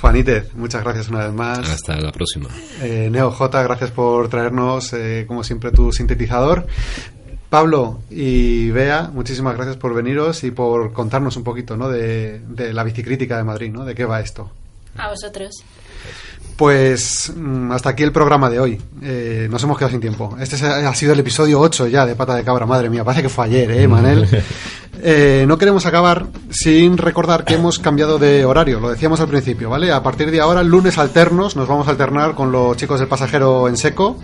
Juanítez, muchas gracias una vez más. Hasta la próxima. Eh, Neo J, gracias por traernos, eh, como siempre, tu sintetizador. Pablo y Bea, muchísimas gracias por veniros y por contarnos un poquito ¿no? de, de la bicicrítica de Madrid, ¿no? de qué va esto. A vosotros. Pues mm, hasta aquí el programa de hoy. Eh, nos hemos quedado sin tiempo. Este ha sido el episodio 8 ya de Pata de Cabra. Madre mía, parece que fue ayer, ¿eh, Manel? Eh, no queremos acabar sin recordar que hemos cambiado de horario. Lo decíamos al principio, ¿vale? A partir de ahora, lunes alternos, nos vamos a alternar con los chicos del pasajero en seco.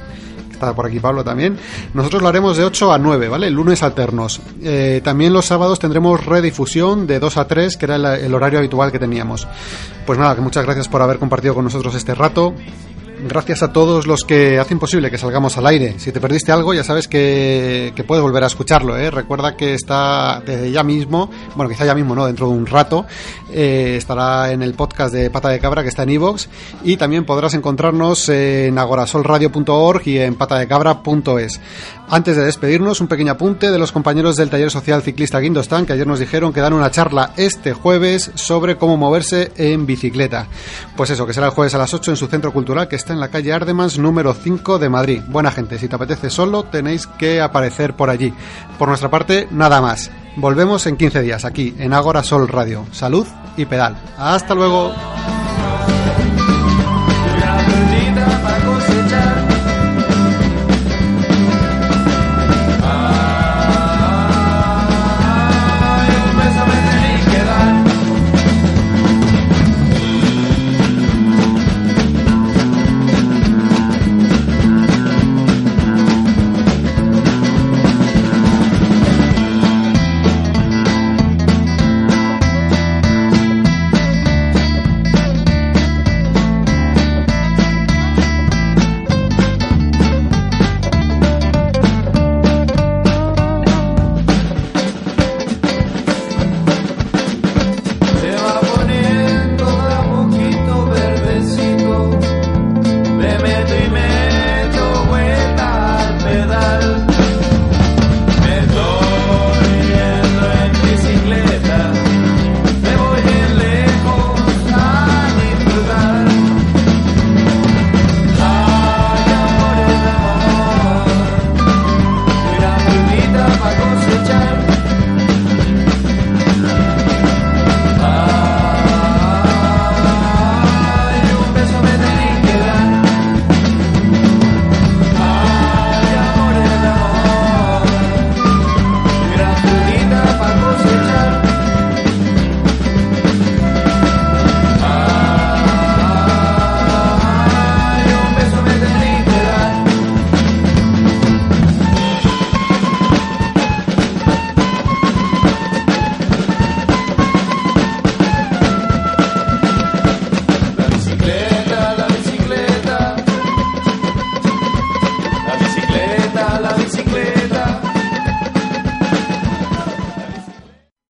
Por aquí Pablo también. Nosotros lo haremos de 8 a 9, ¿vale? Lunes alternos. Eh, también los sábados tendremos redifusión de 2 a 3, que era el, el horario habitual que teníamos. Pues nada, que muchas gracias por haber compartido con nosotros este rato. Gracias a todos los que hacen posible que salgamos al aire. Si te perdiste algo, ya sabes que, que puedes volver a escucharlo. ¿eh? Recuerda que está desde ya mismo, bueno, quizá ya mismo, ¿no? Dentro de un rato, eh, estará en el podcast de Pata de Cabra que está en iVoox y también podrás encontrarnos en agorasolradio.org y en patadecabra.es. Antes de despedirnos, un pequeño apunte de los compañeros del taller social ciclista Guindostan que ayer nos dijeron que dan una charla este jueves sobre cómo moverse en bicicleta. Pues eso, que será el jueves a las 8 en su centro cultural que está en la calle Ardemans número 5 de Madrid. Buena gente, si te apetece solo tenéis que aparecer por allí. Por nuestra parte, nada más. Volvemos en 15 días aquí en Agora Sol Radio. Salud y pedal. Hasta luego.